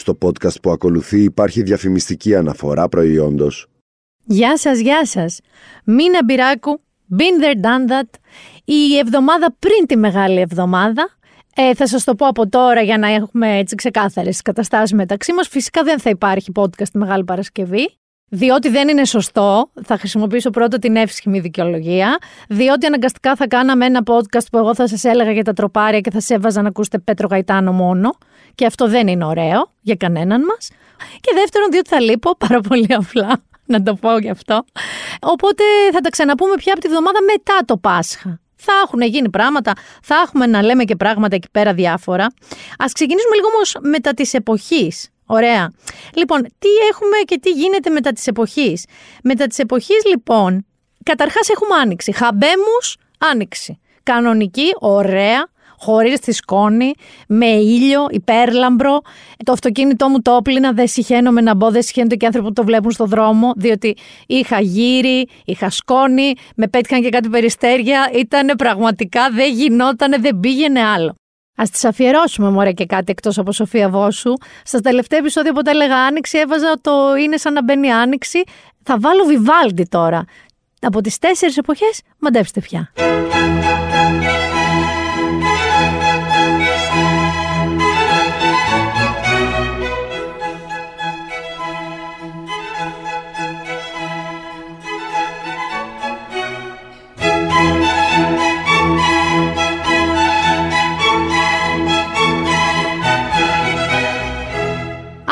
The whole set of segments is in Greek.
Στο podcast που ακολουθεί υπάρχει διαφημιστική αναφορά προϊόντος. Γεια σας, γεια σας. Μίνα Μπυράκου, been there, done that. Η εβδομάδα πριν τη Μεγάλη Εβδομάδα, ε, θα σας το πω από τώρα για να έχουμε έτσι ξεκάθαρες καταστάσεις μεταξύ μας. Φυσικά δεν θα υπάρχει podcast τη Μεγάλη Παρασκευή. Διότι δεν είναι σωστό, θα χρησιμοποιήσω πρώτα την εύσχημη δικαιολογία, διότι αναγκαστικά θα κάναμε ένα podcast που εγώ θα σας έλεγα για τα τροπάρια και θα σε έβαζα να ακούσετε Πέτρο Γαϊτάνο μόνο και αυτό δεν είναι ωραίο για κανέναν μας. Και δεύτερον, διότι θα λείπω πάρα πολύ απλά, να το πω γι' αυτό. Οπότε θα τα ξαναπούμε πια από τη βδομάδα μετά το Πάσχα. Θα έχουν γίνει πράγματα, θα έχουμε να λέμε και πράγματα εκεί πέρα διάφορα. Ας ξεκινήσουμε λίγο όμως μετά της εποχής. Ωραία. Λοιπόν, τι έχουμε και τι γίνεται μετά της εποχής; Μετά της εποχής λοιπόν, καταρχάς έχουμε άνοιξη. Χαμπέμους, άνοιξη. Κανονική, ωραία, χωρίς τη σκόνη, με ήλιο, υπέρλαμπρο. Το αυτοκίνητό μου το όπλυνα, δεν συχαίνομαι να μπω, δεν συχαίνονται και άνθρωποι που το βλέπουν στο δρόμο, διότι είχα γύρι, είχα σκόνη, με πέτυχαν και κάτι περιστέρια. Ήταν πραγματικά, δεν γινότανε, δεν πήγαινε άλλο. Α τις αφιερώσουμε μωρέ και κάτι εκτός από Σοφία Βόσου. Στα τελευταία επεισόδια που τα έλεγα Άνοιξη, έβαζα το είναι σαν να μπαίνει Άνοιξη. Θα βάλω Βιβάλντι τώρα. Από τις τέσσερις εποχές, μαντέψτε πια.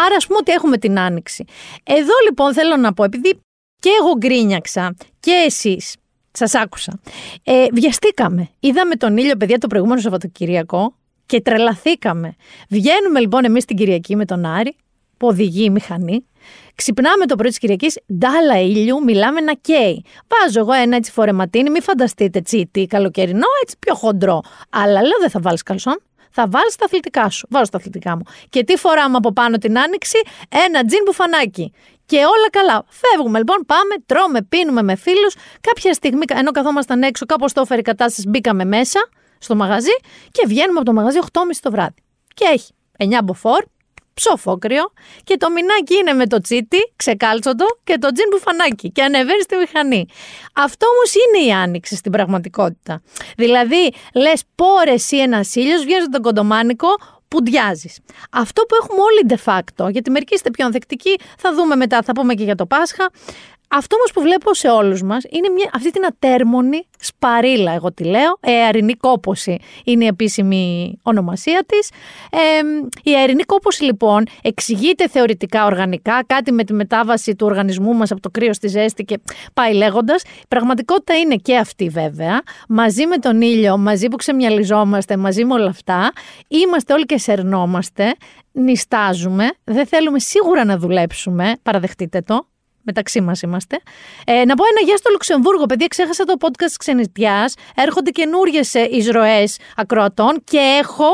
Άρα, ας πούμε ότι έχουμε την άνοιξη. Εδώ λοιπόν θέλω να πω, επειδή και εγώ γκρίνιαξα και εσείς, σας άκουσα. Ε, βιαστήκαμε. Είδαμε τον ήλιο, παιδιά, το προηγούμενο Σαββατοκυριακό και τρελαθήκαμε. Βγαίνουμε λοιπόν εμείς την Κυριακή με τον Άρη, που οδηγεί η μηχανή. Ξυπνάμε το πρωί της Κυριακής, ντάλα ήλιου, μιλάμε να καίει. Βάζω εγώ ένα έτσι φορεματίνι, μην φανταστείτε τσίτι, καλοκαιρινό, έτσι πιο χοντρό. Αλλά λέω δεν θα βάλεις καλσόν θα βάλει τα αθλητικά σου. Βάζω τα αθλητικά μου. Και τι φοράμε από πάνω την άνοιξη, ένα τζιν μπουφανάκι. Και όλα καλά. Φεύγουμε λοιπόν, πάμε, τρώμε, πίνουμε με φίλους. Κάποια στιγμή, ενώ καθόμασταν έξω, κάπως το έφερε η κατάσταση, μπήκαμε μέσα στο μαγαζί και βγαίνουμε από το μαγαζί 8.30 το βράδυ. Και έχει 9 μποφόρ, ψοφόκριο και το μινάκι είναι με το τσίτι, ξεκάλτσοντο και το τζιν μπουφανάκι και ανεβαίνει στη μηχανή. Αυτό όμως είναι η άνοιξη στην πραγματικότητα. Δηλαδή, λες, πόρε ή ένας ήλιος, βγαίνει τον κοντομάνικο, που ντιάζει. Αυτό που έχουμε όλοι de facto, γιατί μερικοί είστε πιο ανθεκτικοί, θα δούμε μετά, θα πούμε και για το Πάσχα. Αυτό όμως που βλέπω σε όλους μας είναι μια, αυτή την ατέρμονη σπαρίλα, εγώ τη λέω. Ε, αερινή κόποση είναι η επίσημη ονομασία της. Ε, η αερινή κόποση λοιπόν εξηγείται θεωρητικά οργανικά, κάτι με τη μετάβαση του οργανισμού μας από το κρύο στη ζέστη και πάει λέγοντας. Η πραγματικότητα είναι και αυτή βέβαια. Μαζί με τον ήλιο, μαζί που ξεμιαλιζόμαστε, μαζί με όλα αυτά, είμαστε όλοι και σερνόμαστε, νιστάζουμε, δεν θέλουμε σίγουρα να δουλέψουμε, παραδεχτείτε το, μεταξύ μας είμαστε. Ε, να πω ένα γεια στο Λουξεμβούργο. Παιδιά, ξέχασα το podcast ξενιτιάς. Έρχονται καινούριες εισρωές ακροατών και έχω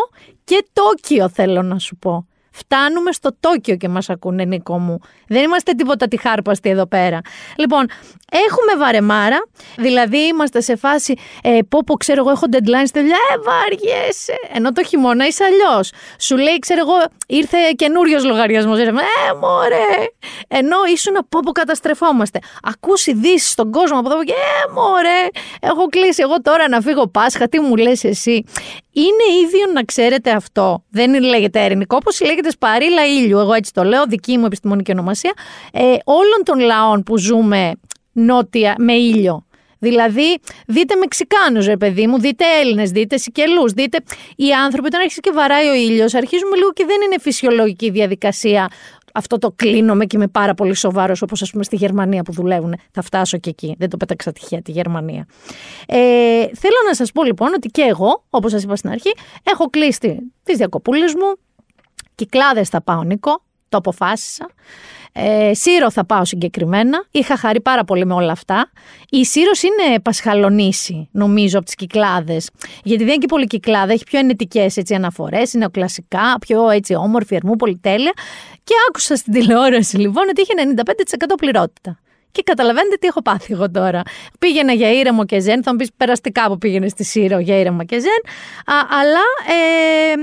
και Τόκιο, θέλω να σου πω. Φτάνουμε στο Τόκιο και μας ακούνε, Νίκο μου. Δεν είμαστε τίποτα τη χάρπαστη εδώ πέρα. Λοιπόν, έχουμε βαρεμάρα, δηλαδή είμαστε σε φάση, ε, πω πω ξέρω εγώ έχω deadline στη δουλειά, ε βαριέσαι. Ενώ το χειμώνα είσαι αλλιώς. Σου λέει, ξέρω εγώ, ήρθε καινούριος λογαριασμός. Ε, μωρέ. Ενώ ήσουν πω πω καταστρεφόμαστε. Ακούς ειδήσει στον κόσμο από εδώ και, ε, μωρέ, έχω κλείσει εγώ τώρα να φύγω Πάσχα, τι μου λες εσύ. Είναι ίδιο να ξέρετε αυτό. Δεν λέγεται ερηνικό, όπως λέγεται σπαρίλα ήλιου. Εγώ έτσι το λέω, δική μου επιστημονική ονομασία. Ε, όλων των λαών που ζούμε νότια με ήλιο. Δηλαδή, δείτε Μεξικάνους, ρε παιδί μου, δείτε Έλληνες, δείτε Σικελούς, δείτε. Οι άνθρωποι, όταν αρχίσει και βαράει ο ήλιος, αρχίζουμε λίγο και δεν είναι φυσιολογική διαδικασία. Αυτό το κλείνομαι και είμαι πάρα πολύ σοβαρός, όπως ας πούμε στη Γερμανία που δουλεύουν. Θα φτάσω και εκεί. Δεν το πέταξα τυχαία τη Γερμανία. Ε, θέλω να σας πω λοιπόν ότι και εγώ, όπως σας είπα στην αρχή, έχω κλείσει τις διακοπούλες μου. Κυκλάδες θα πάω, Νίκο. Το αποφάσισα. Ε, Σύρο θα πάω συγκεκριμένα. Είχα χαρεί πάρα πολύ με όλα αυτά. Η Σύρος είναι πασχαλονίση, νομίζω, από τις κυκλάδες. Γιατί δεν είναι και πολύ κυκλάδα, έχει πιο ενετικές αναφορές, είναι κλασικά, πιο έτσι όμορφη, ερμού, πολυτέλεια. Και άκουσα στην τηλεόραση λοιπόν ότι είχε 95% πληρότητα. Και καταλαβαίνετε τι έχω πάθει εγώ τώρα. Πήγαινα για ήρεμο και ζεν. Θα μου πεις περαστικά που πήγαινες στη Σύρο για ήρεμο και ζεν. Α, αλλά ε,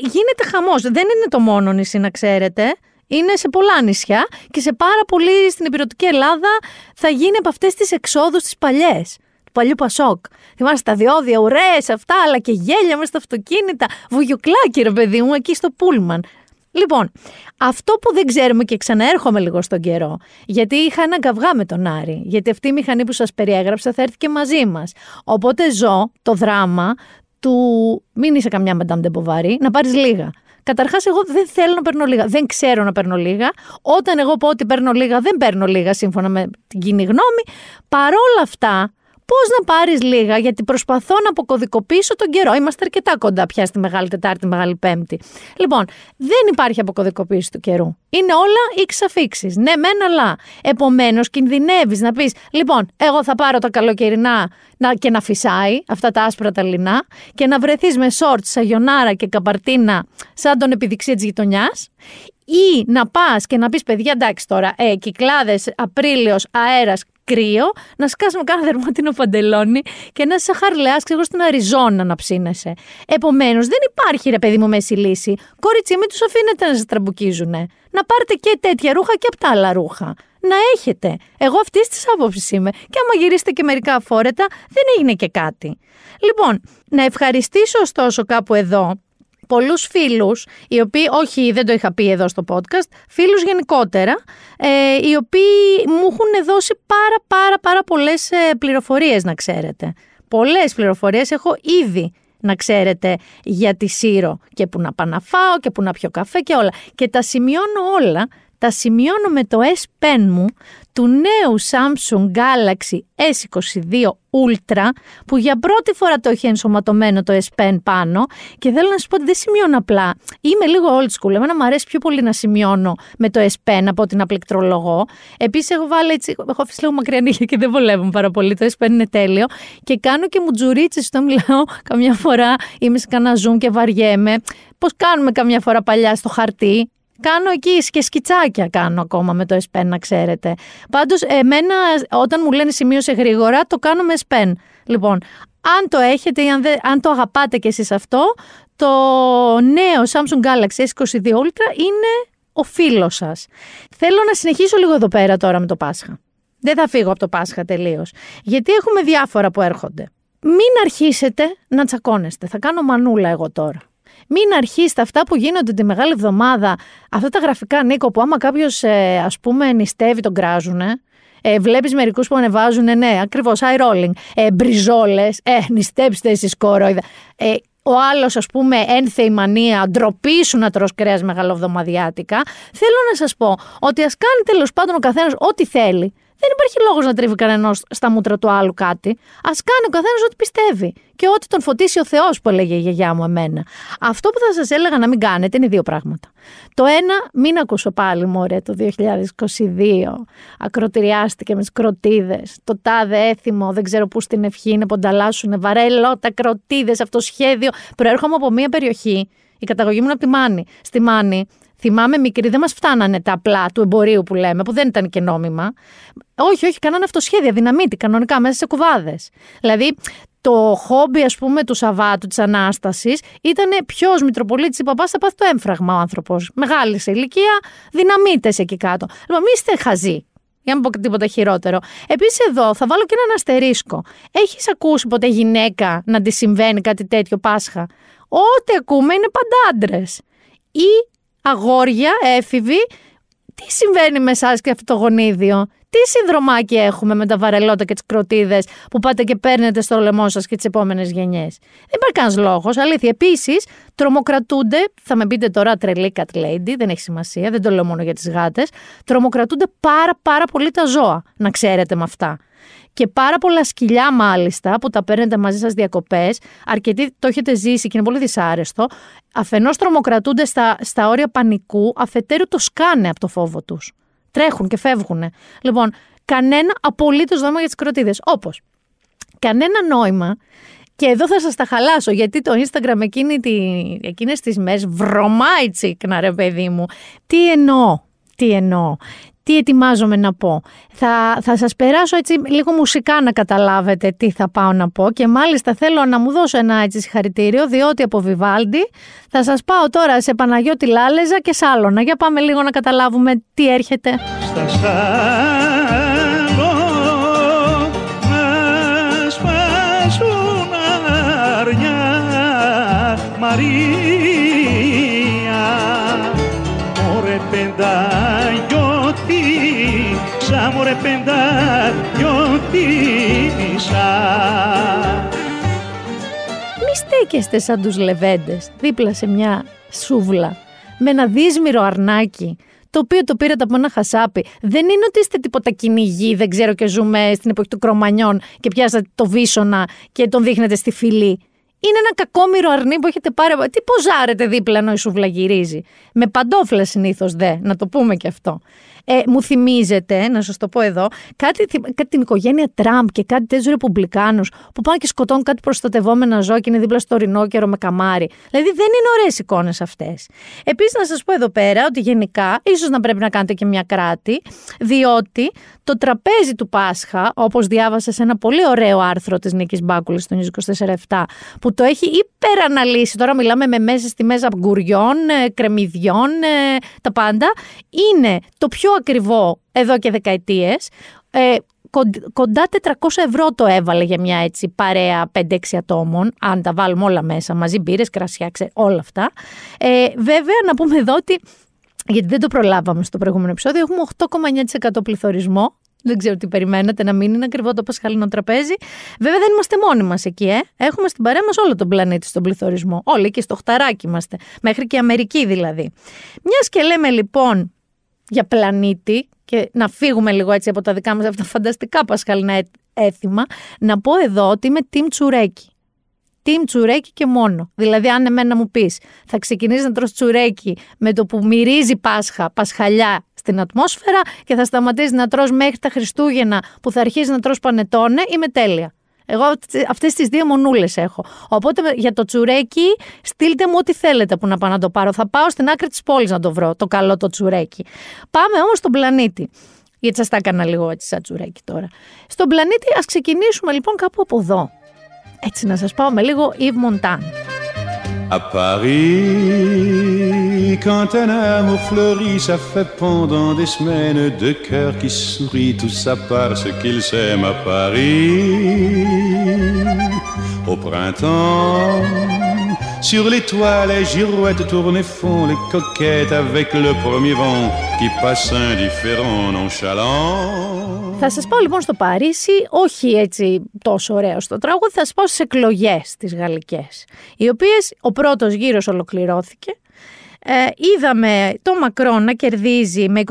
γίνεται χαμός. Δεν είναι το μόνο νησί να ξέρετε. Είναι σε πολλά νησιά και σε πάρα πολύ στην υπηρετική Ελλάδα θα γίνει από αυτές τις εξόδους τις παλιές του παλιού Πασόκ. Θυμάστε τα διόδια, ουρές, αυτά, αλλά και γέλια μέσα στα αυτοκίνητα. Βουγιουκλάκι, ρε παιδί μου, εκεί στο Πούλμαν. Λοιπόν, αυτό που δεν ξέρουμε και ξαναέρχομαι λίγο στον καιρό, γιατί είχα ένα καυγά με τον Άρη, γιατί αυτή η μηχανή που σας περιέγραψα θα έρθει και μαζί μας. Οπότε ζω το δράμα του μην είσαι καμιά Madame de Bovary, να πάρεις λίγα. Καταρχάς εγώ δεν θέλω να παίρνω λίγα, δεν ξέρω να παίρνω λίγα. Όταν εγώ πω ότι παίρνω λίγα, δεν παίρνω λίγα σύμφωνα με την κοινή γνώμη. Παρόλα αυτά, Πώς να πάρεις λίγα, γιατί προσπαθώ να αποκωδικοποιήσω τον καιρό. Είμαστε αρκετά κοντά πια στη Μεγάλη Τετάρτη, Μεγάλη Πέμπτη. Λοιπόν, δεν υπάρχει αποκωδικοποίηση του καιρού. Είναι όλα ήξ αφήξει. Ναι, μεν αλλά. Επομένως, κινδυνεύεις να πεις: Λοιπόν, εγώ θα πάρω τα καλοκαιρινά να, και να φυσάει αυτά τα άσπρα τα λινά και να βρεθείς με σόρτ, σαγιονάρα και καπαρτίνα σαν τον επιδειξία της γειτονιάς. Ή να πας και να πεις: Παιδιά, εντάξει τώρα, ε, κυκλάδες, Απρίλιος, αέρας, κρύο, να σκάσουμε κάνα δερμάτινο παντελόνι και να σε χαρλεά, ξέρω στην Αριζόνα να ψήνεσαι. Επομένως, δεν υπάρχει ρε παιδί μου μέση λύση. Κορίτσι, μην τους αφήνετε να σας τραμπουκίζουν. Να πάρετε και τέτοια ρούχα και από τα άλλα ρούχα. Να έχετε. Εγώ αυτής της άποψης είμαι. Και άμα γυρίσετε και μερικά φόρετα, δεν έγινε και κάτι. Λοιπόν, να ευχαριστήσω ωστόσο κάπου εδώ πολλούς φίλους, οι οποίοι, όχι δεν το είχα πει εδώ στο podcast, φίλους γενικότερα, ε, οι οποίοι μου έχουν δώσει πάρα πάρα πάρα πολλές ε, πληροφορίες να ξέρετε. Πολλές πληροφορίες έχω ήδη να ξέρετε για τη Σύρο και που να πάω να φάω και που να πιω καφέ και όλα. Και τα σημειώνω όλα, τα σημειώνω με το S Pen μου του νέου Samsung Galaxy S22 Ultra που για πρώτη φορά το έχει ενσωματωμένο το S Pen πάνω και θέλω να σου πω ότι δεν σημειώνω απλά. Είμαι λίγο old school. Εμένα μου αρέσει πιο πολύ να σημειώνω με το S Pen από την απληκτρολογώ. Επίσης έχω βάλει έτσι, έχω αφήσει λίγο μακριά νύχια και δεν βολεύουν πάρα πολύ. Το S Pen είναι τέλειο και κάνω και μου τζουρίτσες στο μιλάω καμιά φορά είμαι σε κανένα zoom και βαριέμαι. Πώς κάνουμε καμιά φορά παλιά στο χαρτί, Κάνω εκεί και σκιτσάκια κάνω ακόμα με το S να ξέρετε. Πάντως, εμένα όταν μου λένε σημείωσε γρήγορα, το κάνω με S Λοιπόν, αν το έχετε ή αν, αν το αγαπάτε κι εσείς αυτό, το νέο Samsung Galaxy S22 Ultra είναι ο φίλος σας. Θέλω να συνεχίσω λίγο εδώ πέρα τώρα με το Πάσχα. Δεν θα φύγω από το Πάσχα τελείως. Γιατί έχουμε διάφορα που έρχονται. Μην αρχίσετε να τσακώνεστε. Θα κάνω μανούλα εγώ τώρα. Μην αρχίσετε αυτά που γίνονται τη μεγάλη εβδομάδα, αυτά τα γραφικά Νίκο που άμα κάποιος ε, ας πούμε νηστεύει τον κράζουνε. Ε, Βλέπεις μερικούς που ανεβάζουν, ναι, ακριβώς, eye rolling. Ε, Μπριζόλες, ε, νηστέψτε εσείς κορόιδα. Ε, ο άλλος, ας πούμε, ένθεη μανία, ντροπή σου να τρως κρέας μεγαλοβδομαδιάτικα. Θέλω να σας πω ότι ας κάνει τέλος πάντων ο καθένας ό,τι θέλει. Δεν υπάρχει λόγος να τρίβει κανένας στα μούτρα του άλλου κάτι. Α κάνει ο καθένας ό,τι πιστεύει. Και ό,τι τον φωτίσει ο Θεός, που έλεγε η γιαγιά μου εμένα. Αυτό που θα σας έλεγα να μην κάνετε είναι δύο πράγματα. Το ένα, μην ακούσω πάλι, μωρέ, το 2022. Ακροτηριάστηκε με τις κροτίδες. Το τάδε έθιμο, δεν ξέρω πού στην ευχή είναι που ανταλλάσσουν. Βαρέλο, τα κροτίδες, αυτό το σχέδιο. Προέρχομαι από μια περιοχή. Η καταγωγή μου είναι από τη Μάνη. Στη Μάνη Θυμάμαι μικρή, δεν μας φτάνανε τα απλά του εμπορίου που λέμε, που δεν ήταν και νόμιμα. Όχι, όχι, κάνανε αυτοσχέδια, δυναμίτη, κανονικά, μέσα σε κουβάδες. Δηλαδή, το χόμπι, ας πούμε, του Σαββάτου, της Ανάστασης, ήταν ποιος Μητροπολίτης ή παπάς θα πάθει το έμφραγμα ο άνθρωπος. Μεγάλης σε ηλικία, δυναμίτες εκεί κάτω. Λοιπόν, μη είστε χαζοί. Για να μην πω τίποτα χειρότερο. Επίσης, εδώ θα βάλω και έναν αστερίσκο. Έχεις ακούσει ποτέ γυναίκα να τη συμβαίνει κάτι τέτοιο Πάσχα; Ό,τι ακούμε είναι πάντα Ή αγόρια, έφηβοι, τι συμβαίνει με εσάς και αυτό το γονίδιο; Τι συνδρομάκι έχουμε με τα βαρελότα και τις κροτίδες που πάτε και παίρνετε στο λαιμό σας και τις επόμενες γενιές; Δεν υπάρχει κανένας λόγος. Αλήθεια. Επίσης, τρομοκρατούνται. Θα με πείτε τώρα τρελή cat lady, δεν έχει σημασία, δεν το λέω μόνο για τις γάτες. Τρομοκρατούνται πάρα πάρα πολύ τα ζώα. Να ξέρετε με αυτά και πάρα πολλά σκυλιά μάλιστα που τα παίρνετε μαζί σας διακοπές, αρκετοί το έχετε ζήσει και είναι πολύ δυσάρεστο, αφενός τρομοκρατούνται στα, στα όρια πανικού, αφετέρου το σκάνε από το φόβο τους. Τρέχουν και φεύγουν. Λοιπόν, κανένα απολύτως νόημα για τις κροτίδες. Όπως, κανένα νόημα και εδώ θα σας τα χαλάσω, γιατί το Instagram εκείνη τη, εκείνες τις μέρες βρωμάει τσίκνα ρε παιδί μου. Τι εννοώ, τι εννοώ. Τι ετοιμάζομαι να πω. Θα, θα σας περάσω έτσι λίγο μουσικά να καταλάβετε τι θα πάω να πω και μάλιστα θέλω να μου δώσω ένα έτσι συγχαρητήριο διότι από Βιβάλντι θα σας πάω τώρα σε Παναγιώτη Λάλεζα και Σάλωνα. Για πάμε λίγο να καταλάβουμε τι έρχεται. Στα Σάλω να σπάσουν αρνιά Μαρία Μωρέ πενταγιώτη Σα μωρέ πενταγιώτη Μη στέκεστε σαν τους λεβέντες δίπλα σε μια σούβλα με ένα δύσμηρο αρνάκι το οποίο το πήρατε από ένα χασάπι. Δεν είναι ότι είστε τίποτα κυνηγοί, δεν ξέρω και ζούμε στην εποχή του Κρομανιών και πιάσατε το βίσονα και τον δείχνετε στη φυλή. Είναι ένα κακόμοιρο αρνί που έχετε πάρει. Τι ποζάρετε δίπλα ενώ η σούβλα γυρίζει. Με παντόφλα συνήθως δε, να το πούμε και αυτό. Ε, μου θυμίζετε, να σας το πω εδώ, κάτι, κάτι την οικογένεια Τραμπ και κάτι τέτοιους ρεπουμπλικάνους που πάνε και σκοτώνουν κάτι προστατευόμενα ζώα και είναι δίπλα στο ρινόκερο με καμάρι. Δηλαδή δεν είναι ωραίες εικόνες αυτές. Επίσης, να σας πω εδώ πέρα ότι γενικά ίσως να πρέπει να κάνετε και μια κράτη, διότι το τραπέζι του Πάσχα, όπως διάβασα σε ένα πολύ ωραίο άρθρο της Νίκης Μπάκουλης στο News 24 που το έχει υπεραναλύσει. Τώρα μιλάμε με μέσα στη μέζα γκουριών, ε, κρεμμυδιών, ε, τα πάντα. Είναι το πιο ακριβό εδώ και δεκαετίες. Ε, κοντά 400 ευρώ το έβαλε για μια έτσι παρέα 5-6 ατόμων, αν τα βάλουμε όλα μέσα, μαζί μπύρες, κρασιά, όλα αυτά. Ε, βέβαια, να πούμε εδώ ότι, γιατί δεν το προλάβαμε στο προηγούμενο επεισόδιο, έχουμε 8,9% πληθωρισμό. Δεν ξέρω τι περιμένετε να μην είναι ακριβό το πασχαλινό τραπέζι. Βέβαια, δεν είμαστε μόνοι μας εκεί, ε. Έχουμε στην παρέα μας όλο τον πλανήτη στον πληθωρισμό. Όλοι και στο χταράκι είμαστε. Μέχρι και Αμερική δηλαδή. Μιας και λέμε λοιπόν για πλανήτη και να φύγουμε λίγο έτσι από τα δικά μας αυτά φανταστικά πασχαλινά έθιμα, να πω εδώ ότι είμαι team τσουρέκι. Team τσουρέκι και μόνο. Δηλαδή, αν εμένα μου πεις, θα ξεκινήσεις να τρως τσουρέκι με το που μυρίζει Πάσχα, πασχαλιά στην ατμόσφαιρα και θα σταματήσεις να τρως μέχρι τα Χριστούγεννα που θα αρχίσεις να τρως πανετόνε, είμαι τέλεια. Εγώ αυτές τις δύο μονούλες έχω. Οπότε για το τσουρέκι στείλτε μου ό,τι θέλετε που να πάω να το πάρω. Θα πάω στην άκρη της πόλης να το βρω, το καλό το τσουρέκι. Πάμε όμως στον πλανήτη. Γιατί σας τα έκανα λίγο έτσι σαν τσουρέκι τώρα. Στον πλανήτη ας ξεκινήσουμε λοιπόν κάπου από εδώ. Έτσι να σας πάω με λίγο Yves Montand. À Paris, quand un amour fleurit, ça fait pendant des semaines deux cœurs qui sourient, tout ça parce qu'ils s'aiment à Paris. Au printemps, sur les toits, les girouettes tournent et font les coquettes avec le premier vent qui passe indifférent, nonchalant. Θα σας πάω λοιπόν στο Παρίσι, όχι έτσι τόσο ωραίο στο τραγούδι, θα σας πάω στις εκλογές τις γαλλικές, οι οποίες ο πρώτος γύρος ολοκληρώθηκε. Ε, είδαμε το Μακρόν να κερδίζει με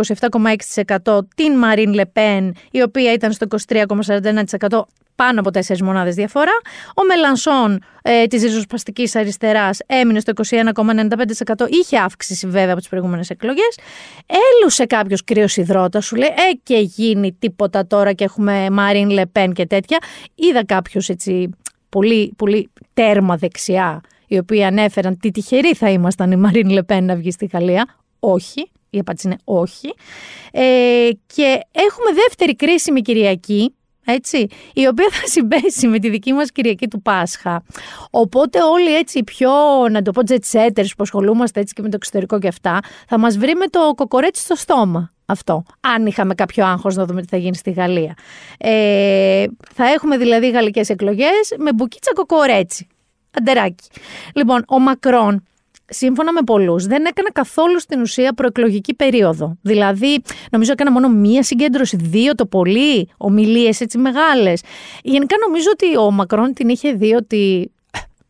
27,6% την Μαρίν Λεπέν, η οποία ήταν στο 23,41% πάνω από 4 μονάδες διαφορά. Ο Μελανσόν ε, της ριζοσπαστικής αριστεράς έμεινε στο 21,95%. Είχε αύξηση βέβαια από τις προηγούμενες εκλογές. Έλουσε κάποιος κρύος υδρότας, σου λέει, ε και γίνει τίποτα τώρα και έχουμε Μαρίν Λεπέν και τέτοια. Είδα κάποιους έτσι πολύ, πολύ τέρμα δεξιά, οι οποίοι ανέφεραν τι τυχεροί θα ήμασταν η Μαρίν Λεπέν να βγει στη Γαλλία. Όχι, η απάντηση είναι όχι. Ε, και έχουμε δεύτερη κρίσιμη Κυριακή, έτσι, η οποία θα συμπέσει με τη δική μας Κυριακή του Πάσχα. Οπότε όλοι έτσι πιο, να το πω, jet setters που ασχολούμαστε έτσι και με το εξωτερικό και αυτά, θα μας βρει με το κοκορέτσι στο στόμα. Αυτό, αν είχαμε κάποιο άγχος να δούμε τι θα γίνει στη Γαλλία. Ε, θα έχουμε δηλαδή γαλλικές εκλογές με μπουκίτσα κοκορέτσι. Αντεράκι. Λοιπόν, ο Μακρόν σύμφωνα με πολλούς, δεν έκανα καθόλου στην ουσία προεκλογική περίοδο. Δηλαδή, νομίζω έκανα μόνο μία συγκέντρωση, δύο το πολύ, ομιλίες έτσι μεγάλες. Γενικά νομίζω ότι ο Μακρόν την είχε δει ότι.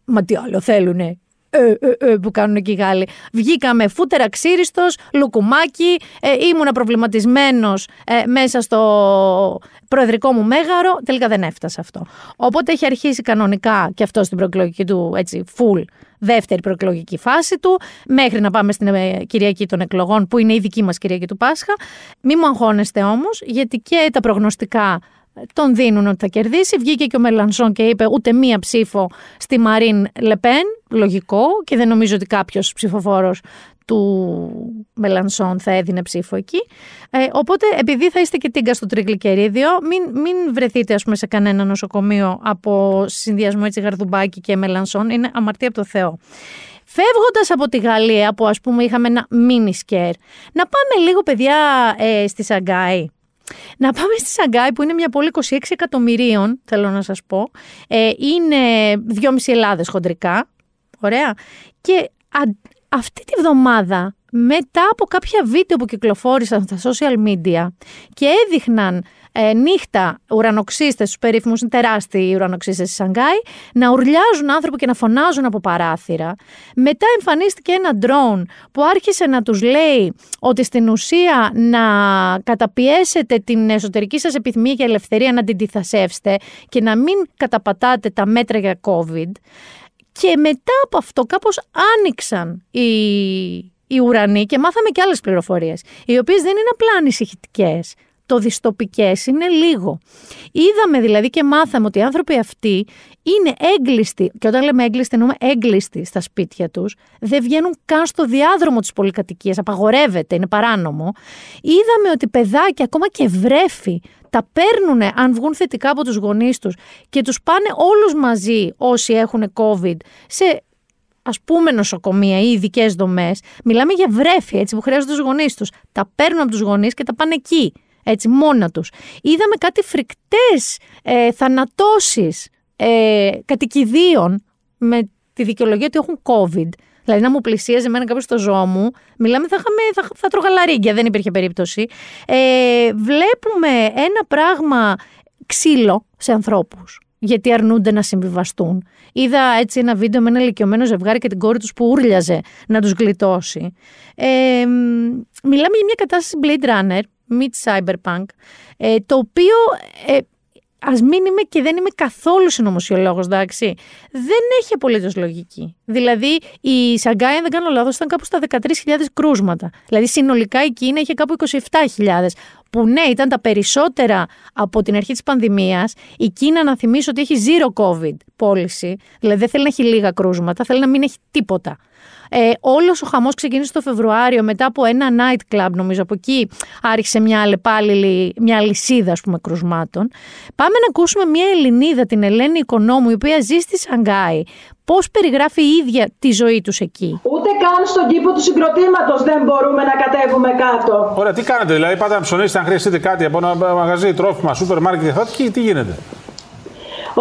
Μα τι άλλο θέλουνε. Ε, ε, ε, που κάνουν εκεί οι Γάλλοι. Βγήκαμε φούτερα ξύριστος, λουκουμάκι, ε, ήμουνα προβληματισμένος ε, μέσα στο προεδρικό μου μέγαρο. Τελικά δεν έφτασε αυτό. Οπότε έχει αρχίσει κανονικά και αυτό στην προεκλογική του έτσι, full δεύτερη προεκλογική φάση του, μέχρι να πάμε στην ε, Κυριακή των εκλογών, που είναι η δική μας Κυριακή του Πάσχα. Μη μου αγχώνεστε όμως, γιατί και τα προγνωστικά τον δίνουν ότι θα κερδίσει. Βγήκε και ο Μελανσόν και είπε ούτε μία ψήφο στη Μαρίν Λεπέν. Λογικό και δεν νομίζω ότι κάποιος ψηφοφόρος του Μελανσόν θα έδινε ψήφο εκεί. Ε, οπότε, επειδή θα είστε και τίγκα στο τριγλικερίδιο, μην, μην βρεθείτε ας πούμε, σε κανένα νοσοκομείο από συνδυασμό έτσι γαρδουμπάκι και Μελανσόν. Είναι αμαρτία από το Θεό. Φεύγοντας από τη Γαλλία, που ας πούμε είχαμε ένα mini scare, να πάμε λίγο, παιδιά, ε, στη Σαγκάη. Να πάμε στη Σαγκάη που είναι μια πόλη 26 εκατομμυρίων, θέλω να σας πω. Ε, είναι 2,5 Ελλάδες χοντρικά. Ωραία. Και αυτή τη βδομάδα μετά από κάποια βίντεο που κυκλοφόρησαν στα social media και έδειχναν ε, νύχτα ουρανοξύστες, τους περίφημους τεράστιοι ουρανοξύστες στη Σανγκάη, να ουρλιάζουν άνθρωποι και να φωνάζουν από παράθυρα. Μετά εμφανίστηκε ένα ντρόουν που άρχισε να τους λέει ότι στην ουσία να καταπιέσετε την εσωτερική σας επιθυμία και ελευθερία να την αντιθασεύσετε και να μην καταπατάτε τα μέτρα για COVID. Και μετά από αυτό κάπως άνοιξαν οι, οι ουρανοί και μάθαμε και άλλες πληροφορίες, οι οποίες δεν είναι απλά ανησυχητικές. Το διστοπικές είναι λίγο. Είδαμε δηλαδή και μάθαμε ότι οι άνθρωποι αυτοί είναι έγκλειστοι, και όταν λέμε έγκλειστοι εννοούμε έγκλειστοι στα σπίτια τους, δεν βγαίνουν καν στο διάδρομο της πολυκατοικίας, απαγορεύεται, είναι παράνομο. Είδαμε ότι παιδάκια, ακόμα και βρέφη, τα παίρνουν αν βγουν θετικά από τους γονείς τους και τους πάνε όλους μαζί όσοι έχουν COVID σε ας πούμε νοσοκομεία ή ειδικές δομές. Μιλάμε για βρέφη έτσι, που χρειάζονται τους γονείς τους. Τα παίρνουν από τους γονείς και τα πάνε εκεί. Έτσι, μόνα τους. Είδαμε κάτι φρικτές ε, θανατώσεις ε, κατοικιδίων με τη δικαιολογία ότι έχουν COVID. Δηλαδή να μου πλησίαζε εμένα κάποιος στο ζώο μου, μιλάμε θα, είχαμε, θα, θα τρώγα λαρίγκια, δεν υπήρχε περίπτωση. Ε, βλέπουμε ένα πράγμα ξύλο σε ανθρώπους γιατί αρνούνται να συμβιβαστούν. Είδα έτσι ένα βίντεο με ένα ηλικιωμένο ζευγάρι και την κόρη τους που ούρλιαζε να τους γλιτώσει. Ε, μιλάμε για μια κατάσταση Blade Runner, Meet Cyberpunk, ε, το οποίο ε, Α μην είμαι και δεν είμαι καθόλου συνωμοσιολόγος, εντάξει. Δεν έχει απολύτως λογική. Δηλαδή, η Σαγκάη, αν δεν κάνω λάθος, ήταν κάπου στα 13.000 κρούσματα. Δηλαδή, συνολικά η Κίνα είχε κάπου 27.000. Που ναι, ήταν τα περισσότερα από την αρχή της πανδημίας. Η Κίνα, να θυμίσω ότι έχει zero COVID πώληση. Δηλαδή, δεν θέλει να έχει λίγα κρούσματα, θέλει να μην έχει τίποτα. Ε, Όλος ο χαμός ξεκίνησε το Φεβρουάριο μετά από ένα night club, νομίζω. Από εκεί άρχισε μια, λεπάληλη, μια λυσίδα ας πούμε, κρουσμάτων. Πάμε να ακούσουμε μια Ελληνίδα, την Ελένη Οικονόμου, η οποία ζει στη Σανγκάη. Πώς περιγράφει η ίδια τη ζωή τους εκεί; Ούτε καν στον κήπο του συγκροτήματος δεν μπορούμε να κατέβουμε κάτω. Ωραία, τι κάνετε, δηλαδή πάτε να ψωνίσετε αν χρειαστείτε κάτι από ένα μαγαζί, τρόφιμα, σούπερ μάρκετ, τι, τι γίνεται;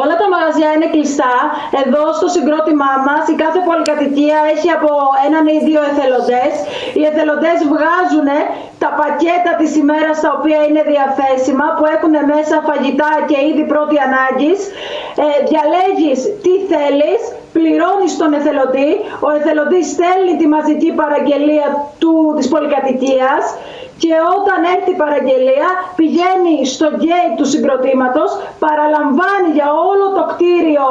Όλα τα μαγαζιά είναι κλειστά. Εδώ στο συγκρότημά μας η κάθε πολυκατοικία έχει από έναν ή δύο εθελοντές. Οι εθελοντές βγάζουν τα πακέτα της ημέρας τα οποία είναι διαθέσιμα, που έχουν μέσα φαγητά και είδη πρώτη ανάγκης. Ε, Διαλέγεις τι θέλεις, πληρώνεις τον εθελοντή. Ο εθελοντής στέλνει τη μαζική παραγγελία του, της πολυκατοικίας και όταν έρθει η παραγγελία πηγαίνει στο gate του συγκροτήματος, παραλαμβάνει για όλο το κτίριο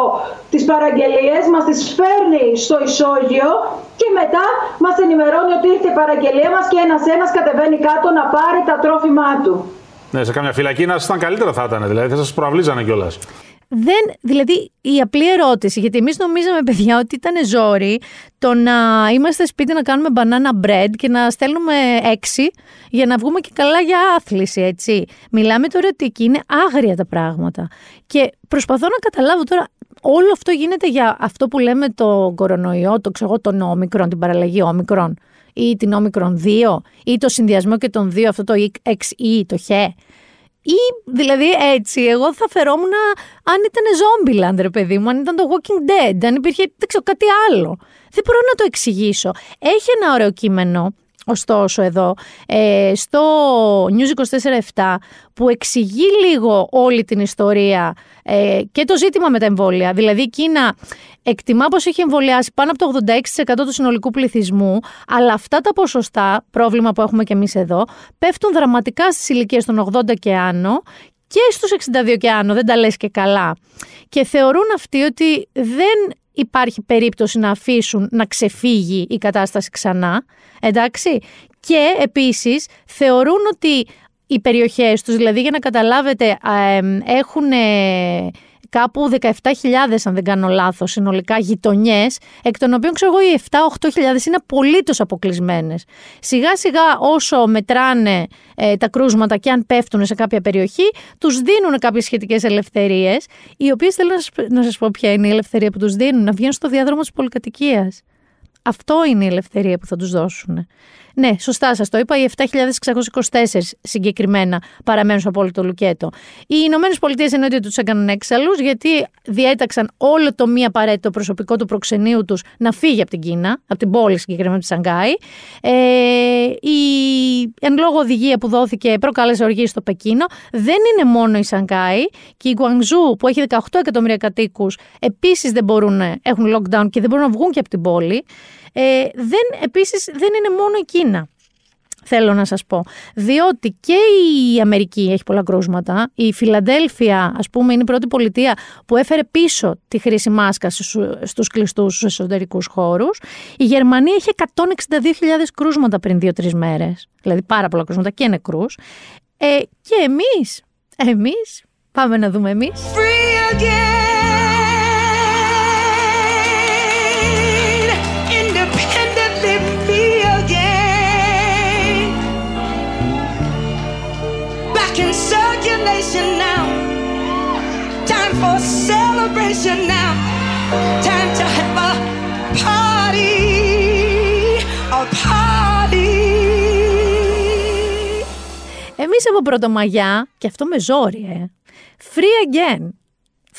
τις παραγγελίες, μας τις φέρνει στο ισόγειο και μετά μας ενημερώνει ότι ήρθε η παραγγελία μας και ένας-ένας κατεβαίνει κάτω να πάρει τα τρόφιμά του. Ναι, σε κάμια φυλακή να ήταν καλύτερα θα ήταν, δηλαδή θα σας προαυλίζανε κιόλας. Δεν, δηλαδή η απλή ερώτηση, γιατί εμείς νομίζαμε παιδιά ότι ήταν ζόρι το να είμαστε σπίτι να κάνουμε banana bread και να στέλνουμε έξι για να βγούμε και καλά για άθληση, έτσι. Μιλάμε τώρα ότι εκεί είναι άγρια τα πράγματα. Και προσπαθώ να καταλάβω τώρα, όλο αυτό γίνεται για αυτό που λέμε το κορονοϊό, το ξέρω τον όμικρον, την παραλλαγή όμικρον ή την όμικρον 2 ή το συνδυασμό και των δύο, αυτό το XE, το χε. Ή δηλαδή έτσι, εγώ θα φερόμουν αν ήταν Zombieland, ρε παιδί μου, αν ήταν το Walking Dead, αν υπήρχε δεν ξέρω, κάτι άλλο. Δεν μπορώ να το εξηγήσω. Έχει ένα ωραίο κείμενο ωστόσο εδώ, ε, στο News 24-7 που εξηγεί λίγο όλη την ιστορία ε, και το ζήτημα με τα εμβόλια. Δηλαδή η Κίνα εκτιμά πως έχει εμβολιάσει πάνω από το 86% του συνολικού πληθυσμού, αλλά αυτά τα ποσοστά, πρόβλημα που έχουμε και εμείς εδώ, πέφτουν δραματικά στις ηλικίες των 80 και άνω και στους 62 και άνω, δεν τα λες και καλά. Και θεωρούν αυτοί ότι δεν υπάρχει περίπτωση να αφήσουν να ξεφύγει η κατάσταση ξανά, εντάξει. Και επίσης θεωρούν ότι οι περιοχές τους, δηλαδή για να καταλάβετε, έχουν κάπου 17.000 αν δεν κάνω λάθος συνολικά γειτονιές, εκ των οποίων ξέρω εγώ οι 7-8.000 είναι απολύτως αποκλεισμένες. Σιγά σιγά όσο μετράνε ε, τα κρούσματα και αν πέφτουν σε κάποια περιοχή, τους δίνουν κάποιες σχετικές ελευθερίες, οι οποίες θέλω να σας, να σας πω ποια είναι η ελευθερία που τους δίνουν, να βγαίνουν στο διάδρομο της πολυκατοικίας. Αυτό είναι η ελευθερία που θα τους δώσουν. Ναι, σωστά σας το είπα. Οι 7.624 συγκεκριμένα παραμένουν στο απόλυτο λουκέτο. Οι Ηνωμένες Πολιτείες εννοείται ότι τους έκαναν έξαλλου, γιατί διέταξαν όλο το μη απαραίτητο προσωπικό του προξενείου τους να φύγει από την Κίνα, από την πόλη συγκεκριμένα τη Σανγκάη. Ε, η εν λόγω οδηγία που δόθηκε προκάλεσε οργή στο Πεκίνο. Δεν είναι μόνο η Σανγκάη και η Γκουανγζού που έχει 18 εκατομμύρια κατοίκους επίσης δεν μπορούν, έχουν lockdown και δεν μπορούν να βγουν και από την πόλη. Ε, δεν, επίσης δεν είναι μόνο η Κίνα. Θέλω να σας πω. Διότι και η Αμερική έχει πολλά κρούσματα. Η Φιλαντέλφια, ας πούμε, είναι η πρώτη πολιτεία που έφερε πίσω τη χρήση μάσκα στους κλειστούς στους εσωτερικούς χώρους. Η Γερμανία έχει 162.000 κρούσματα πριν 2-3 μέρες. Δηλαδή πάρα πολλά κρούσματα και νεκρούς. Ε, και εμείς, εμείς, πάμε να δούμε εμείς. celebration for celebration now. Time to have a party. A party. Εμείς από Πρωτομαγιά, και αυτό με ζόρι, ε. Free again.